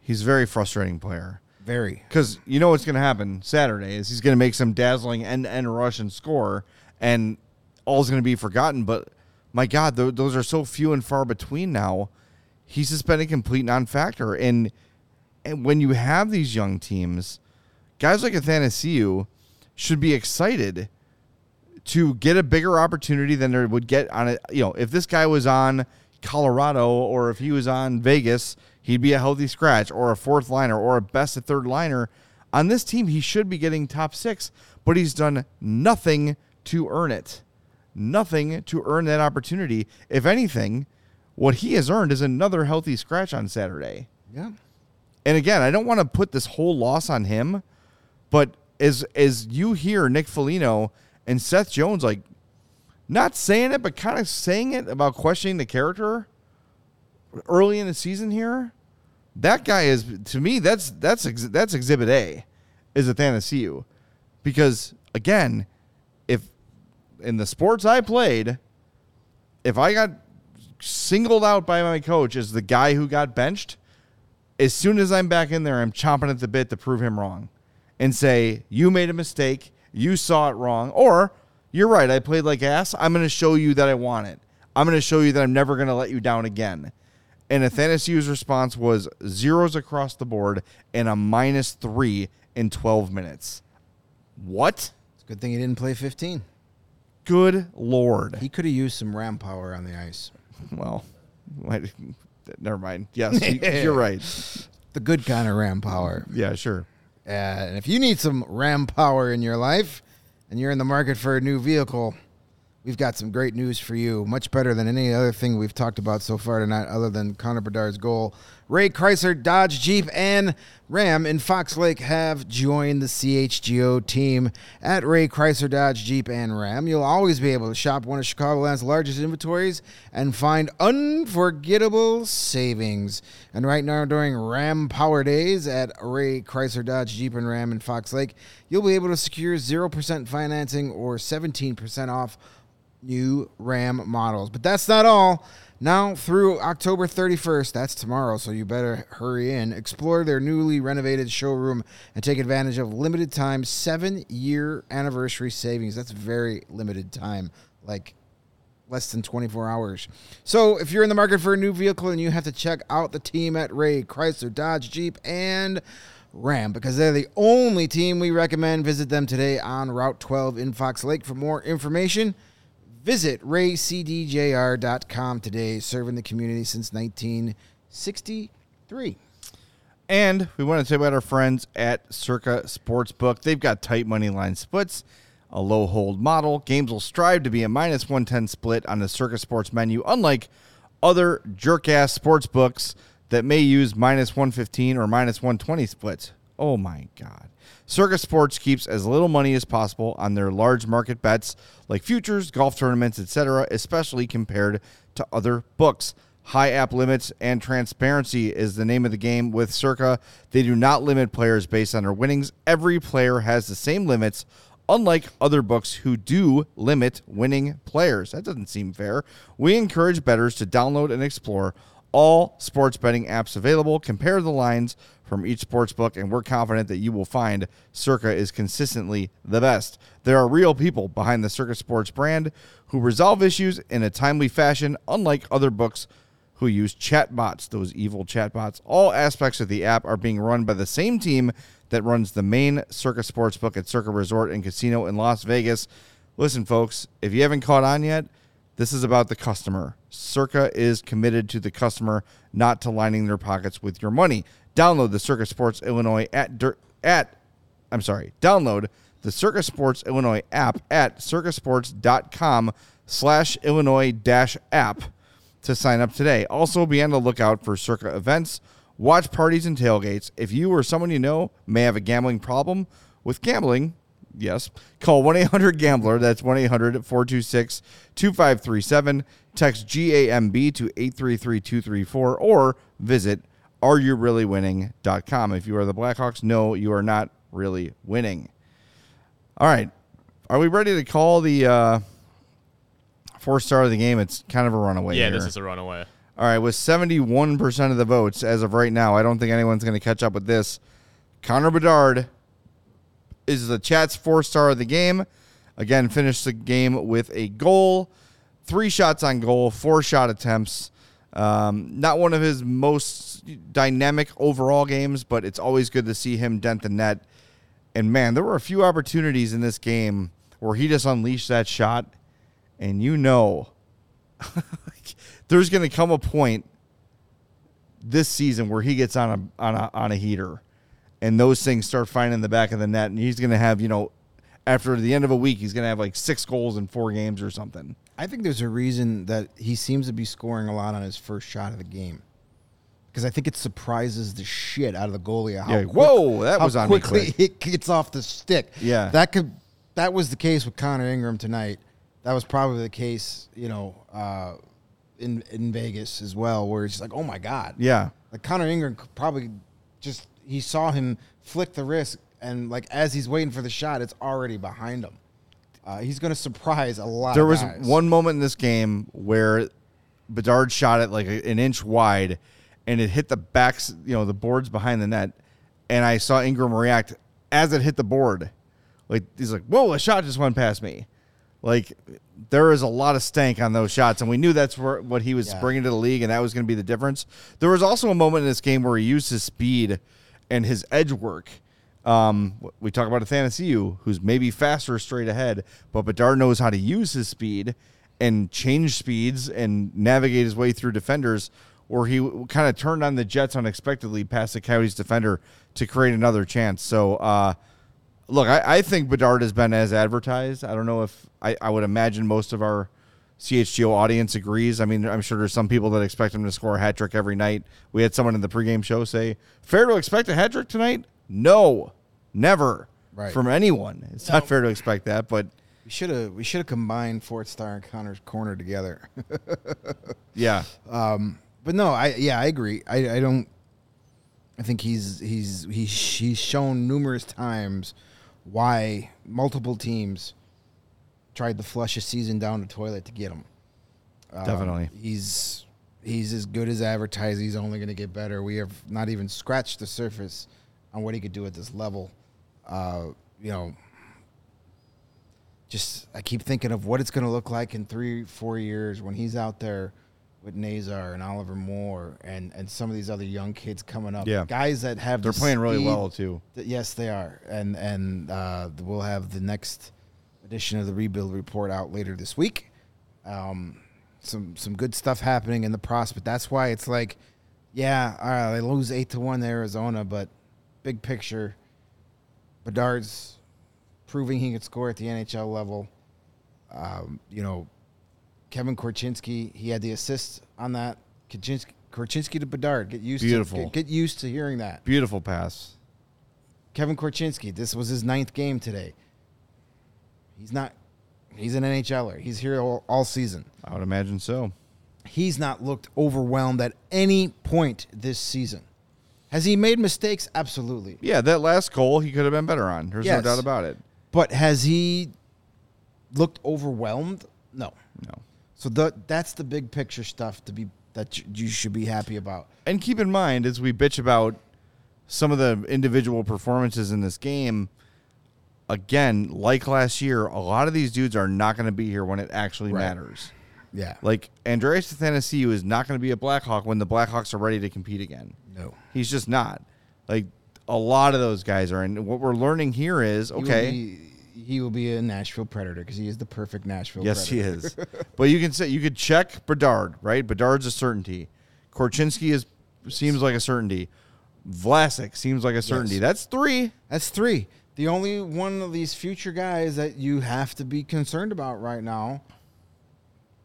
He's a very frustrating player. Very. Because you know what's going to happen Saturday is he's going to make some dazzling end-to-end rush and score, and all's going to be forgotten. But my God, th- those are so few and far between now. He's just been a complete non-factor, and and when you have these young teams, guys like Athanasiou should be excited to get a bigger opportunity than they would get on it. You know, if this guy was on Colorado or if he was on Vegas, he'd be a healthy scratch or a fourth liner or a best of third liner. On this team, he should be getting top six, but he's done nothing to earn it. Nothing to earn that opportunity. If anything, what he has earned is another healthy scratch on Saturday. Yeah. And again, I don't want to put this whole loss on him, but as as you hear Nick Foligno and Seth Jones like not saying it, but kind of saying it about questioning the character early in the season here, that guy is to me that's that's that's Exhibit A, is Athanasiou, because again, if in the sports I played, if I got singled out by my coach as the guy who got benched, as soon as I'm back in there, I'm chomping at the bit to prove him wrong and say, You made a mistake. You saw it wrong. Or, You're right. I played like ass. I'm going to show you that I want it. I'm going to show you that I'm never going to let you down again. And Athanasiou's response was zeros across the board and a minus three in 12 minutes. What? It's a good thing he didn't play 15. Good Lord. He could have used some ram power on the ice. Well, never mind. Yes, you- you're right. The good kind of ram power. Yeah, sure. Uh, and if you need some RAM power in your life and you're in the market for a new vehicle, we've got some great news for you. Much better than any other thing we've talked about so far tonight, other than Connor Bedard's goal. Ray Chrysler, Dodge, Jeep, and Ram in Fox Lake have joined the CHGO team at Ray Chrysler, Dodge, Jeep, and Ram. You'll always be able to shop one of Chicagoland's largest inventories and find unforgettable savings. And right now, during Ram Power Days at Ray Chrysler, Dodge, Jeep, and Ram in Fox Lake, you'll be able to secure 0% financing or 17% off new Ram models. But that's not all. Now through October 31st, that's tomorrow, so you better hurry in. Explore their newly renovated showroom and take advantage of limited time 7-year anniversary savings. That's very limited time. Like less than 24 hours. So, if you're in the market for a new vehicle and you have to check out the team at Ray Chrysler, Dodge, Jeep, and Ram because they're the only team we recommend, visit them today on Route 12 in Fox Lake. For more information, visit raycdjr.com today, serving the community since 1963. And we want to say about our friends at Circa Sportsbook. They've got tight money line splits, a low hold model. Games will strive to be a minus 110 split on the Circa Sports menu, unlike other jerk ass sports books that may use minus 115 or minus 120 splits. Oh my God. Circa Sports keeps as little money as possible on their large market bets like futures, golf tournaments, etc., especially compared to other books. High app limits and transparency is the name of the game with Circa. They do not limit players based on their winnings. Every player has the same limits, unlike other books who do limit winning players. That doesn't seem fair. We encourage bettors to download and explore all sports betting apps available, compare the lines from each sports book, and we're confident that you will find Circa is consistently the best. There are real people behind the Circa Sports brand who resolve issues in a timely fashion, unlike other books who use chatbots, those evil chatbots. All aspects of the app are being run by the same team that runs the main Circa Sportsbook at Circa Resort and Casino in Las Vegas. Listen, folks, if you haven't caught on yet, this is about the customer. Circa is committed to the customer, not to lining their pockets with your money. Download the Circa Sports Illinois at dir- at I'm sorry, download the Circa Sports Illinois app at circasports.com slash Illinois dash app to sign up today. Also be on the lookout for Circa events watch parties and tailgates. If you or someone you know may have a gambling problem with gambling, yes, call 1 800 Gambler. That's 1 800 426 2537. Text GAMB to 833 234 or visit areyoureallywinning.com. If you are the Blackhawks, no, you are not really winning. All right. Are we ready to call the uh, four star of the game? It's kind of a runaway. Yeah, here. this is a runaway. All right, with 71% of the votes as of right now, I don't think anyone's going to catch up with this. Connor Bedard is the chat's four star of the game. Again, finished the game with a goal, three shots on goal, four shot attempts. Um, not one of his most dynamic overall games, but it's always good to see him dent the net. And man, there were a few opportunities in this game where he just unleashed that shot, and you know there's going to come a point this season where he gets on a on a on a heater, and those things start finding the back of the net, and he's going to have you know after the end of a week he's going to have like six goals in four games or something. I think there's a reason that he seems to be scoring a lot on his first shot of the game. Because I think it surprises the shit out of the goalie. How Yeah, quick- whoa, that how was on quickly quick. it gets off the stick. Yeah. that could that was the case with Connor Ingram tonight. That was probably the case, you know, uh, in in Vegas as well, where it's like, oh my god, Yeah, like Connor Ingram could probably just he saw him flick the wrist, and like as he's waiting for the shot, it's already behind him. Uh, he's going to surprise a lot. there was one moment in this game where Bedard shot it like a- an inch wide, and it hit the backs, you know, the boards behind the net, and I saw Ingram react as it hit the board. Like he's like, "Whoa, a shot just went past me." Like there is a lot of stank on those shots, and we knew that's where, what he was Yeah. bringing to the league, and that was going to be the difference. There was also a moment in this game where he used his speed and his edge work. Um, we talk about Athanasiou, who's maybe faster straight ahead, but Bedard knows how to use his speed and change speeds and navigate his way through defenders. Or he kind of turned on the Jets unexpectedly past the Coyotes defender to create another chance. So, uh, look, I, I think Bedard has been as advertised. I don't know if I, I would imagine most of our CHGO audience agrees. I mean, I'm sure there's some people that expect him to score a hat trick every night. We had someone in the pregame show say, "Fair to expect a hat trick tonight?" No, never Right. from anyone. It's not fair to expect that, but We should have we should have combined Fort Star and Connor's corner together. yeah, but no, I yeah, I agree. I, I don't I think he's he's he's he's shown numerous times why multiple teams tried to flush a season down the toilet to get him. Um, Definitely. He's he's as good as advertised. He's only going to get better. We have not even scratched the surface on what he could do at this level. Uh, you know, just I keep thinking of what it's going to look like in three, four years when he's out there with Nazar and Oliver Moore and and some of these other young kids coming up. Yeah. guys that have they're the playing really well too. Yes, they are, and and uh, we'll have the next edition of the rebuild report out later this week. Um, some some good stuff happening in the prospect. That's why it's like, yeah, all right, they lose eight to one to Arizona, but big picture, Bedard's proving he can score at the NHL level. Um, you know, Kevin Korchinski, he had the assist on that. Korchinski, Korchinski to Bedard. Get used Beautiful. to get, get used to hearing that. Beautiful pass. Kevin Korchinski, this was his ninth game today. He's not. He's an NHLer. He's here all, all season. I would imagine so. He's not looked overwhelmed at any point this season. Has he made mistakes? Absolutely. Yeah, that last goal he could have been better on. There's Yes. no doubt about it. But has he looked overwhelmed? No. No. So the, that's the big picture stuff to be that you- you should be happy about. And keep in mind, as we bitch about some of the individual performances in this game, again, like last year, a lot of these dudes are not going to be here when it actually Right. matters. Yeah. Like Andreas Athanasiou is not going to be a Blackhawk when the Blackhawks are ready to compete again. No. He's just not. Like a lot of those guys are. And what we're learning here is He will okay. be- He will be a Nashville Predator because he is the perfect Nashville. Yes, he is. but you can say you could check Bedard, right? Bedard's a certainty. Korchinski is seems like a certainty. Vlasic seems like a certainty. Yes. That's three. That's three. The only one of these future guys that you have to be concerned about right now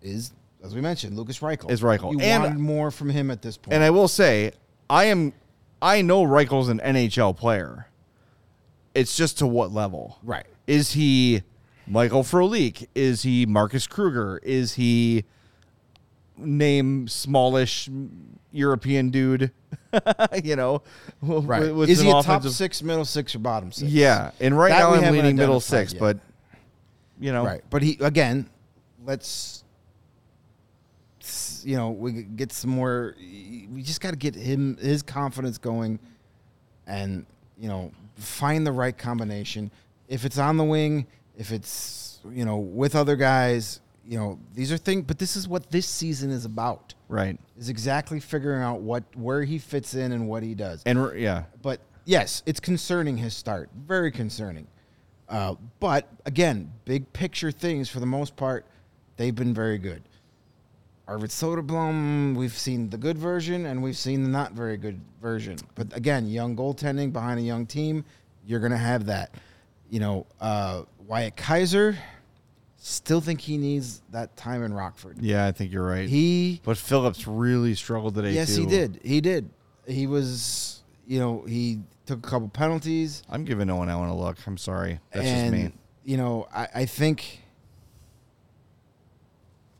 is, as we mentioned, Lukas Reichel. Is Reichel. You And- wanted more from him at this point. And I will say, I am. I know Reichel's an NHL player. It's just to what level? Right. Is he Michael Frolik? Is he Marcus Kruger? Is he name smallish European dude? you know, Right. with- Is he a top six, middle six, or bottom six? Yeah, and right That now I'm leaning middle six, yet. but you know, Right. But he again, let's you know, we get some more we just got to get him his confidence going and, you know, find the right combination. If it's on the wing, if it's, you know, with other guys, you know, these are things but this is what this season is about. right, Is exactly figuring out what where he fits in and what he does. and yeah, But yes, it's concerning his start. Very concerning. Uh, but again, big picture things for the most part, they've been very good. Arvid Soderblom, we've seen the good version and we've seen the not very good version. But again, young goaltending behind a young team, you're going to have that. You know, uh, Wyatt Kaiser, still think he needs that time in Rockford. yeah, I think you're right. He but Phillips really struggled today. Yes, too. he did. He did. He was, you know, he took a couple penalties. I'm giving Nolan Allan a look. I'm sorry, that's and, just me. You know, I, I think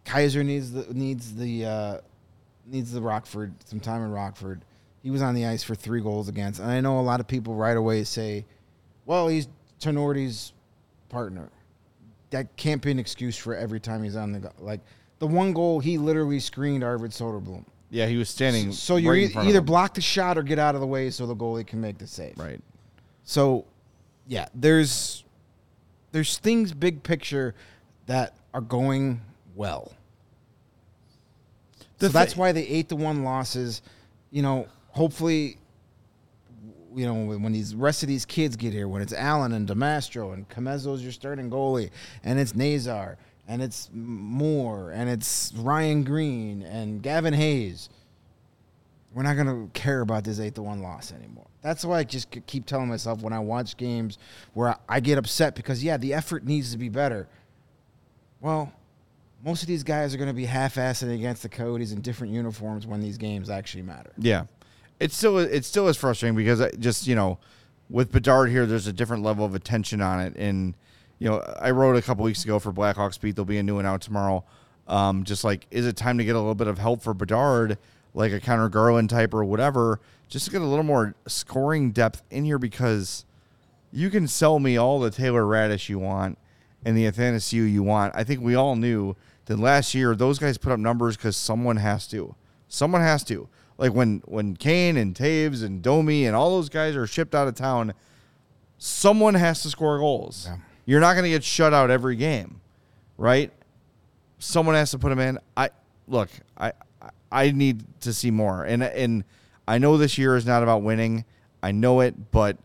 Kaiser needs the needs the uh, needs the Rockford some time in Rockford. He was on the ice for three goals against, and I know a lot of people right away say, "Well, he's Tinordi's partner." That can't be an excuse for every time he's on the go- like the one goal he literally screened Arvid Soderblom. Yeah, he was standing. So you right e- either block the shot or get out of the way so the goalie can make the save. right. So, yeah, there's there's things big picture that are going well. The so that's why the eight to one losses, you know, hopefully, you know, when these rest of these kids get here, when it's Allan and Del Mastro and Commesso's your starting goalie, and it's Nazar and it's Moore and it's Ryan Greene and Gavin Hayes, we're not gonna care about this eight to one loss anymore. That's why I just keep telling myself when I watch games where I get upset because yeah, the effort needs to be better. Well, most of these guys are going to be half-assing against the Coyotes in different uniforms when these games actually matter. Yeah, it's still it still is frustrating because I just you know with Bedard here, there's a different level of attention on it, and you know I wrote a couple weeks ago for Blackhawks beat. There'll be a new one out tomorrow. Um, just like is it time to get a little bit of help for Bedard, like a Conor Garland type or whatever, just to get a little more scoring depth in here because you can sell me all the Taylor Raddysh you want and the Athanasiou you want. I think we all knew that last year those guys put up numbers because someone has to. Someone has to. Like when when Kane and Toews and Domi and all those guys are shipped out of town, someone has to score goals. Yeah. You're not going to get shut out every game, right? Someone has to put them in. I look. I I- I need to see more, and and I know this year is not about winning. I know it, but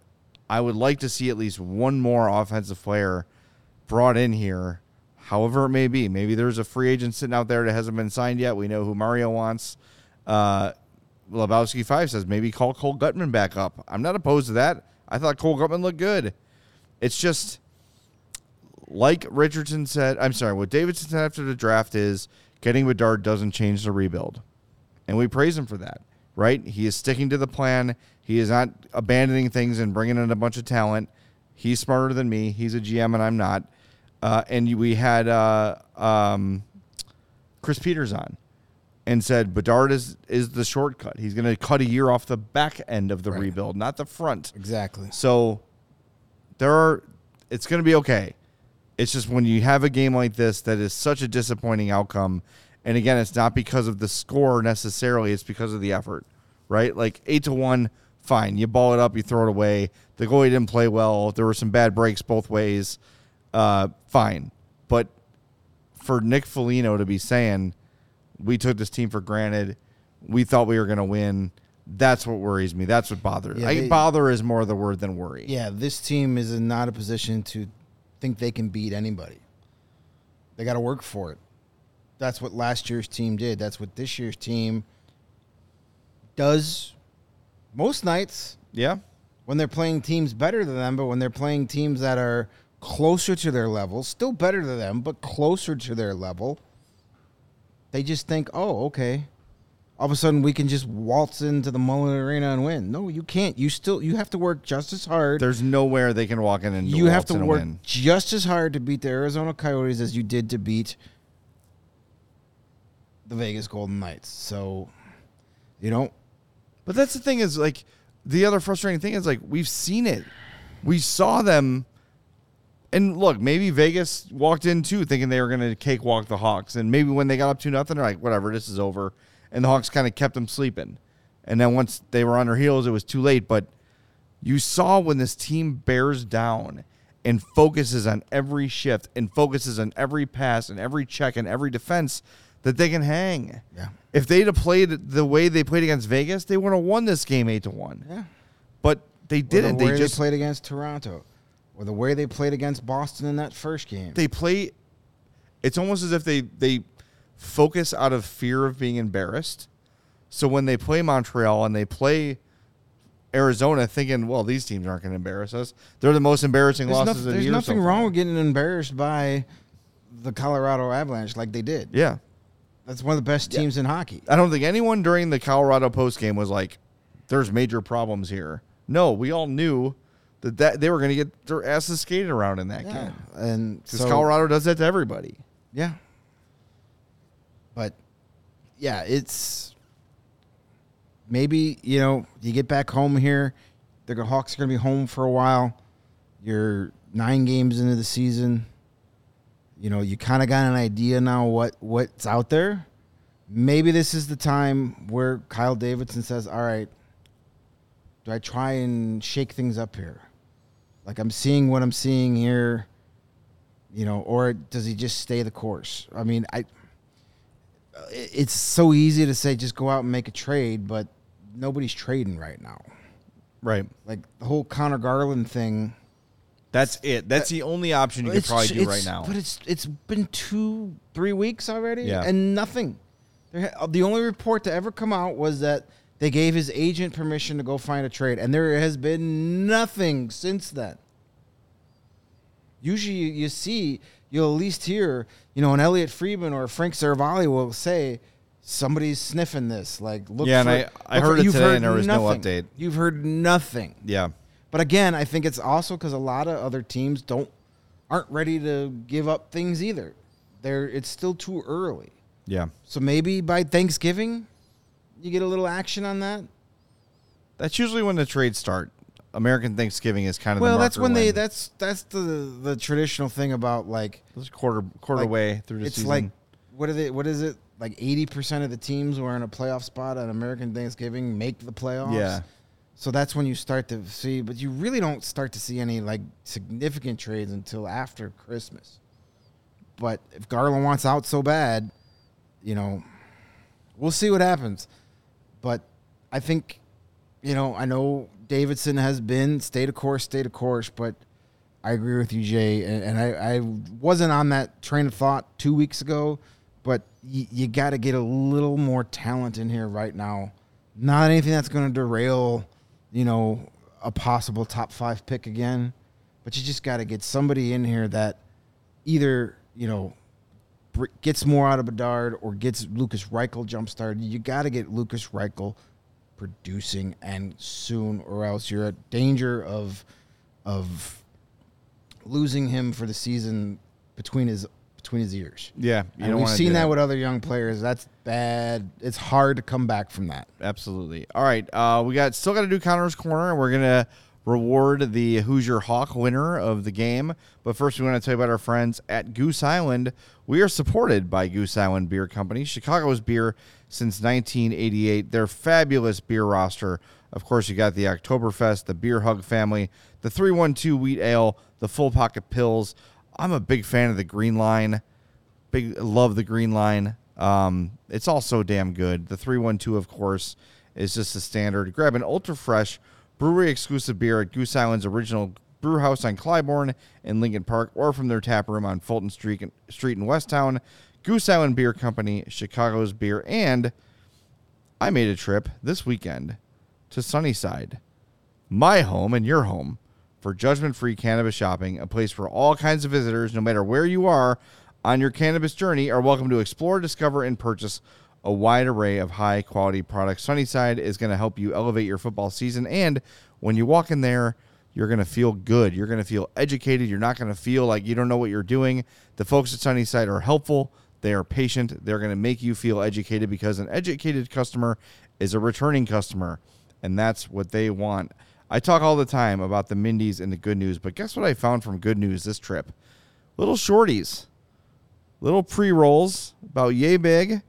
I would like to see at least one more offensive player brought in here, however it may be. Maybe there's a free agent sitting out there that hasn't been signed yet. We know who Mario wants. Uh, Lebowski Five says maybe call Cole Guttman back up. I'm not opposed to that. I thought Cole Guttman looked good. It's just like Richardson said. I'm sorry. What Davidson said after the draft is getting Bedard doesn't change the rebuild, and we praise him for that. Right? He is sticking to the plan. He is not abandoning things and bringing in a bunch of talent. He's smarter than me. He's a GM and I'm not. Uh, and we had uh, um, Chris Peters on and said Bedard is is the shortcut. He's going to cut a year off the back end of the Right. rebuild, not the front. Exactly. So there are it's going to be okay. It's just when you have a game like this that is such a disappointing outcome and again it's not because of the score necessarily, it's because of the effort, right? Like 8 to 1, fine. You ball it up, you throw it away. The goalie didn't play well. There were some bad breaks both ways. Uh fine. But for Nick Foligno to be saying we took this team for granted, we thought we were going to win. That's what worries me. That's what bothers. Yeah, I they- bother is more the word than worry. Yeah, this team is in not a position to think they can beat anybody. They got to work for it. That's what last year's team did. That's what this year's team does most nights Yeah. when they're playing teams better than them, but when they're playing teams that are closer to their level, still better than them, but closer to their level, they just think, oh, okay, all of a sudden we can just waltz into the Mullett Arena and win. No, you can't. You still you have to work just as hard. There's nowhere they can walk in and you have to work win. just as hard to beat the Arizona Coyotes as you did to beat the Vegas Golden Knights. So, you know, But that's the thing is like the other frustrating thing is like we've seen it. We saw them and look, maybe Vegas walked in too thinking they were going to cakewalk the Hawks and maybe when they got up to nothing they're like whatever, this is over. And the Hawks kind of kept them sleeping. And then once they were on their heels it was too late, but you saw when this team bears down and focuses on every shift and focuses on every pass and every check and every defense that they can hang. Yeah. If they'd have played the way they played against Vegas, they would have won this game eight to one. yeah. But they didn't. The They just they played against Toronto, or the way they played against Boston in that first game. they play. It's almost as if they they focus out of fear of being embarrassed. So when they play Montreal and they play Arizona, thinking, well, these teams aren't going to embarrass us. They're the most embarrassing there's losses noth- of the there's year. nothing so wrong with getting embarrassed by the Colorado Avalanche like they did. Yeah, That's one of the best teams in hockey. I don't think anyone during the Colorado post game was like, "There's major problems here." No, we all knew that, that they were going to get their asses skated around in that Yeah. game And because so, Colorado does that to everybody. Yeah. But yeah, it's maybe, you know, you get back home here, the Hawks are going to be home for a while. You're 9 games into the season. You know, you kind of got an idea now what what's out there. Maybe this is the time where Kyle Davidson says, "All right, do I try and shake things up here? Like I'm seeing what I'm seeing here." you know, or does he just stay the course? I mean, I. It's so easy to say just go out and make a trade, but nobody's trading right now. Right. Like the whole Conor Garland thing. That's it. That's the only option you could probably do right now. But it's it's been two, three weeks already, Yeah. and nothing. The only report to ever come out was that they gave his agent permission to go find a trade, and there has been nothing since then. Usually, you, you see, you'll at least hear, you know, an Elliot Friedman or Frank Seravalli will say somebody's sniffing this. Like, look. Yeah, and I- I look for- heard it today and there was no update. You've heard nothing. yeah. But again, I think it's also because a lot of other teams don't aren't ready to give up things either. They're it's still too early. Yeah. So maybe by Thanksgiving, you get a little action on that. That's usually when the trades start. American Thanksgiving is kind of Well, the that's marker when they that's that's the the traditional thing about like It's quarter quarter like, way through the season. it's season. like what are they what is it like eighty percent of the teams who are in a playoff spot on American Thanksgiving make the playoffs. Yeah. So that's when you start to see, but you really don't start to see any like significant trades until after Christmas. But if Garland wants out so bad, you know, we'll see what happens. But I think, you know, I know Davidson has been state of course, state of course, but I agree with you, Jay, and, and I, I wasn't on that train of thought two weeks ago, but y- you got to get a little more talent in here right now. Not anything that's going to derail, you know, a possible top five pick again, but you just got to get somebody in here that either you know gets more out of Bedard or gets Lukas Reichel jump started. You got to get Lukas Reichel producing and soon, or else you're at danger of of losing him for the season between his between his ears. yeah, you and we've seen do that. with other young players. That's bad. It's hard to come back from that. Absolutely. All right. Uh, we got still got to do Connor's Corner, and we're gonna reward the Who's Your Hawk winner of the game. But first, we want to tell you about our friends at Goose Island. We are supported by Goose Island Beer Company, Chicago's beer since 1988. Their fabulous beer roster. Of course, you got the Oktoberfest, the Beer Hug family, the 312 Wheat Ale, the Full Pocket Pills. I'm a big fan of the Green Line big love the green line. Um, it's all so damn good. The 312, of course, is just a standard. Grab an ultra fresh brewery exclusive beer at Goose Island's original brew house on Clybourn in Lincoln Park or from their tap room on Fulton Street, Street in Westtown. Goose Island Beer Company, Chicago's beer. And I made a trip this weekend to Sunnyside, my home and your home for judgment free cannabis shopping, a place for all kinds of visitors, no matter where you are on your cannabis journey, are welcome to explore, discover, and purchase a wide array of high quality products. Sunnyside is going to help you elevate your football season. And when you walk in there, you're going to feel good. You're going to feel educated. You're not going to feel like you don't know what you're doing. The folks at Sunnyside are helpful. They are patient. They're going to make you feel educated because an educated customer is a returning customer. And that's what they want. I talk all the time about the Mindy's and the good news, but guess what I found from good news this trip? Little shorties, little pre rolls about yay big.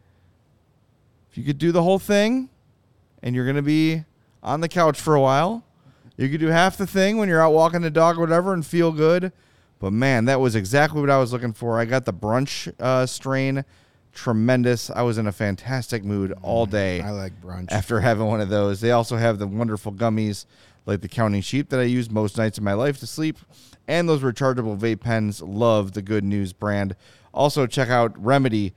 If you could do the whole thing and you're going to be on the couch for a while, you could do half the thing when you're out walking the dog or whatever and feel good. But man, that was exactly what I was looking for. I got the brunch uh, strain. Tremendous. I was in a fantastic mood all day. I like brunch. After having one of those, they also have the wonderful gummies like the counting sheep that I use most nights of my life to sleep, and those rechargeable vape pens. Love the Good News brand. Also, check out Remedy.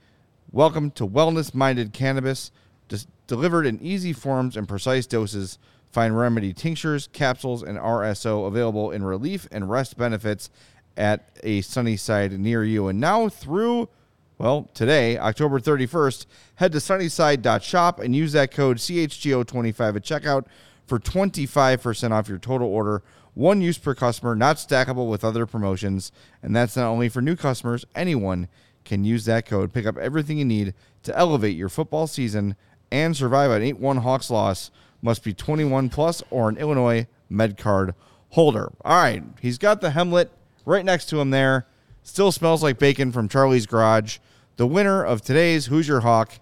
Welcome to wellness minded cannabis, just delivered in easy forms and precise doses. Find Remedy tinctures, capsules, and RSO available in relief and rest benefits at a Sunnyside near you. And now through, well, today, October 31st, head to sunnyside.shop and use that code CHGO25 at checkout for 25% off your total order. One use per customer, not stackable with other promotions. And that's not only for new customers, anyone can use that code. Pick up everything you need to elevate your football season and survive an 8 1 Hawks loss. Must be 21 plus or an Illinois Med Card holder. All right, he's got the Hemlet right next to him there. Still smells like bacon from Charlie's Garage. The winner of today's Who's Your Hawk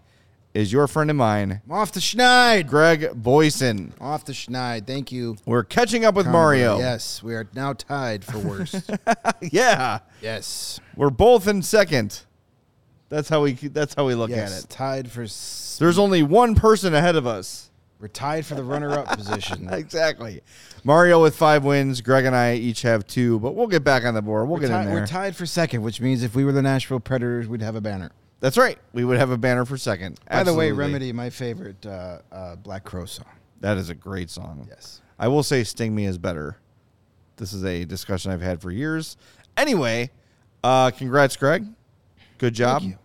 is your friend of mine, I'm off the schneid. Greg Boysen. Off the schneid. Thank you. We're catching up with Mario. Yes, we are now tied for worst. Yeah. yes. We're both in second. That's how we that's how we look Yes. at it. Tied for. There's only one person ahead of us. We're tied for the runner-up position. Exactly. Mario with five wins. Greg and I each have two, but we'll get back on the board. We'll We're, get in there. we're tied for second, which means if we were the Nashville Predators, we'd have a banner. That's right. We would have a banner for second. By the way, Remedy, my favorite uh, uh, Black Crowes song. That is a great song. Yes. I will say Sting Me is better. This is a discussion I've had for years. Anyway, uh, congrats, Greg. Good job. you.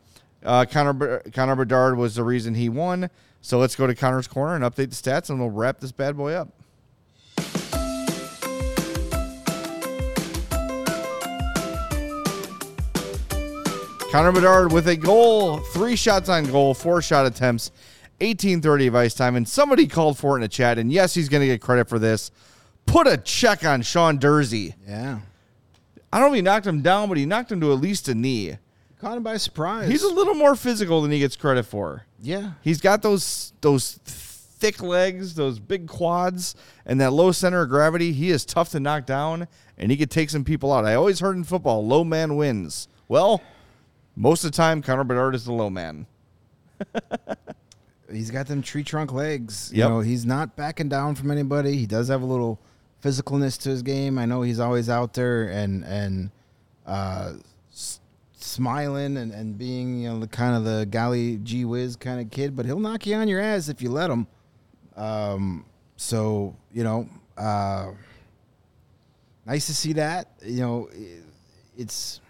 Uh, Connor, Connor Bedard was the reason he won. So let's go to Connor's Corner and update the stats, and we'll wrap this bad boy up. Connor Bedard with a goal, three shots on goal, four shot attempts, 1830 of ice time. And somebody called for it in the chat. And yes, he's going to get credit for this. Put a check on Sean Durzi. Yeah. I don't know if he knocked him down, but he knocked him to at least a knee. Caught him by surprise. He's a little more physical than he gets credit for. yeah. He's got those those thick legs, those big quads, and that low center of gravity. He is tough to knock down, and he could take some people out. I always heard in football, low man wins. Well, most of the time, Connor Bedard is the low man. He's got them tree trunk legs. You know, he's not backing down from anybody. He does have a little physicalness to his game. I know he's always out there and and uh, smiling and, and being you know the kind of the golly gee whiz kind of kid, but he'll knock you on your ass if you let him. Um, so you know, uh, nice to see that. You know, it's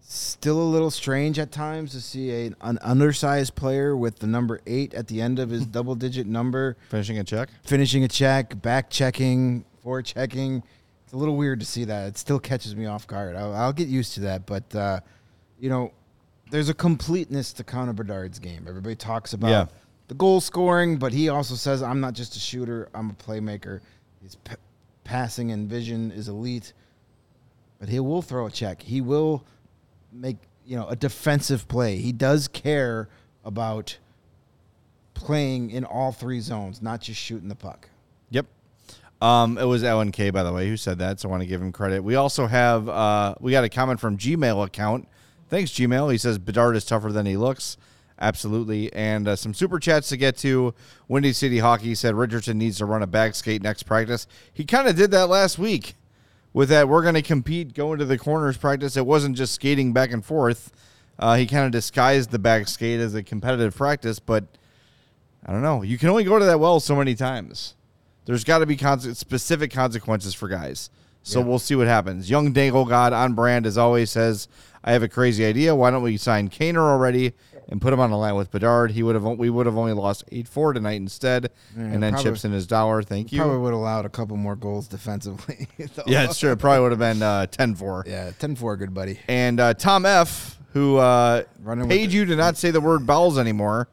still a little strange at times to see a, an undersized player with the number eight at the end of his double digit number Finishing a check. finishing a check, back checking, for checking. It's a little weird to see that. It still catches me off guard. I'll, I'll get used to that, but uh, you know, there's a completeness to Connor Bedard's game. Everybody talks about Yeah. the goal scoring, but he also says, "I'm not just a shooter. I'm a playmaker." His p- passing and vision is elite, but he will throw a check. He will make you know a defensive play. He does care about playing in all three zones, not just shooting the puck. Um, it was Ellen K, by the way, who said that, so I want to give him credit. We also have uh, we got a comment from Gmail account. Thanks, Gmail. He says Bedard is tougher than he looks. Absolutely. And uh, some super chats to get to. Windy City Hockey said Richardson needs to run a back skate next practice. He kind of did that last week with that we're going to compete, go into the corners practice. It wasn't just skating back and forth. Uh, he kind of disguised the back skate as a competitive practice, but I don't know. You can only go to that well so many times. There's got to be conse- specific consequences for guys. So Yeah. we'll see what happens. Young Dangle God on brand as always says, I have a crazy idea. Why don't we sign Kaner already and put him on the line with Bedard, he would have we would have only lost eight four tonight instead, and then probably- chips in his dollar. Thank you. Probably would have allowed a couple more goals defensively. Yeah, it's true. It probably would have been uh, 10-4. Yeah, 10-4, good buddy. And uh, Tom F, who uh, Running paid the- you to not say the word bowels anymore,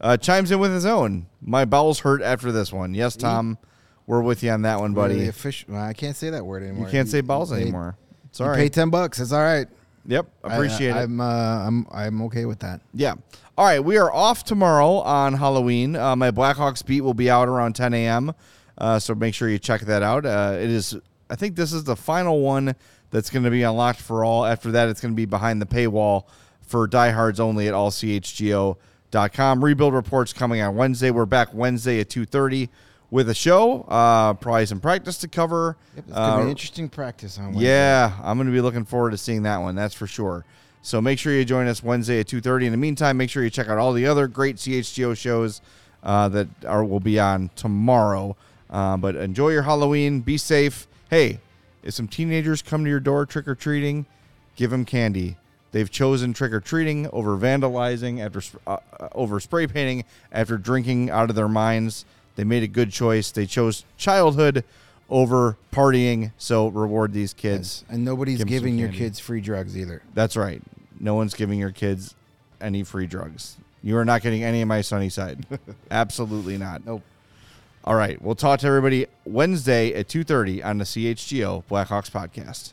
uh, chimes in with his own. My bowels hurt after this one. Yes, Tom, we're with you on that one, buddy. Really official. I can't say that word anymore. You can't say balls anymore. You Sorry. pay ten bucks. It's all right. Yep, appreciate I, it. I'm, uh, I'm, I'm okay with that. Yeah. All right, we are off tomorrow on Halloween. Uh, my Blackhawks beat will be out around 10 a.m. Uh, so make sure you check that out. Uh, it is, I think, this is the final one that's going to be unlocked for all. After that, it's going to be behind the paywall for diehards only at allchgo.com. Rebuild reports coming on Wednesday. We're back Wednesday at 2:30 with a show. Uh, probably some practice to cover. Yep, it's gonna Uh, be an interesting practice on Wednesday. yeah, I'm going to be looking forward to seeing that one. That's for sure. So make sure you join us Wednesday at 2:30. In the meantime, make sure you check out all the other great CHGO shows uh, that are will be on tomorrow. Uh, but enjoy your Halloween. Be safe. Hey, if some teenagers come to your door trick or treating, give them candy. They've chosen trick or treating over vandalizing, after uh, uh, over spray painting, after drinking out of their minds. They made a good choice. They chose childhood over partying. So reward these kids. And nobody's Give giving your candy. kids free drugs either. That's right. No one's giving your kids any free drugs. You are not getting any of my sunny side. Absolutely not. Nope. All right. We'll talk to everybody Wednesday at 2:30 on the CHGO Blackhawks podcast.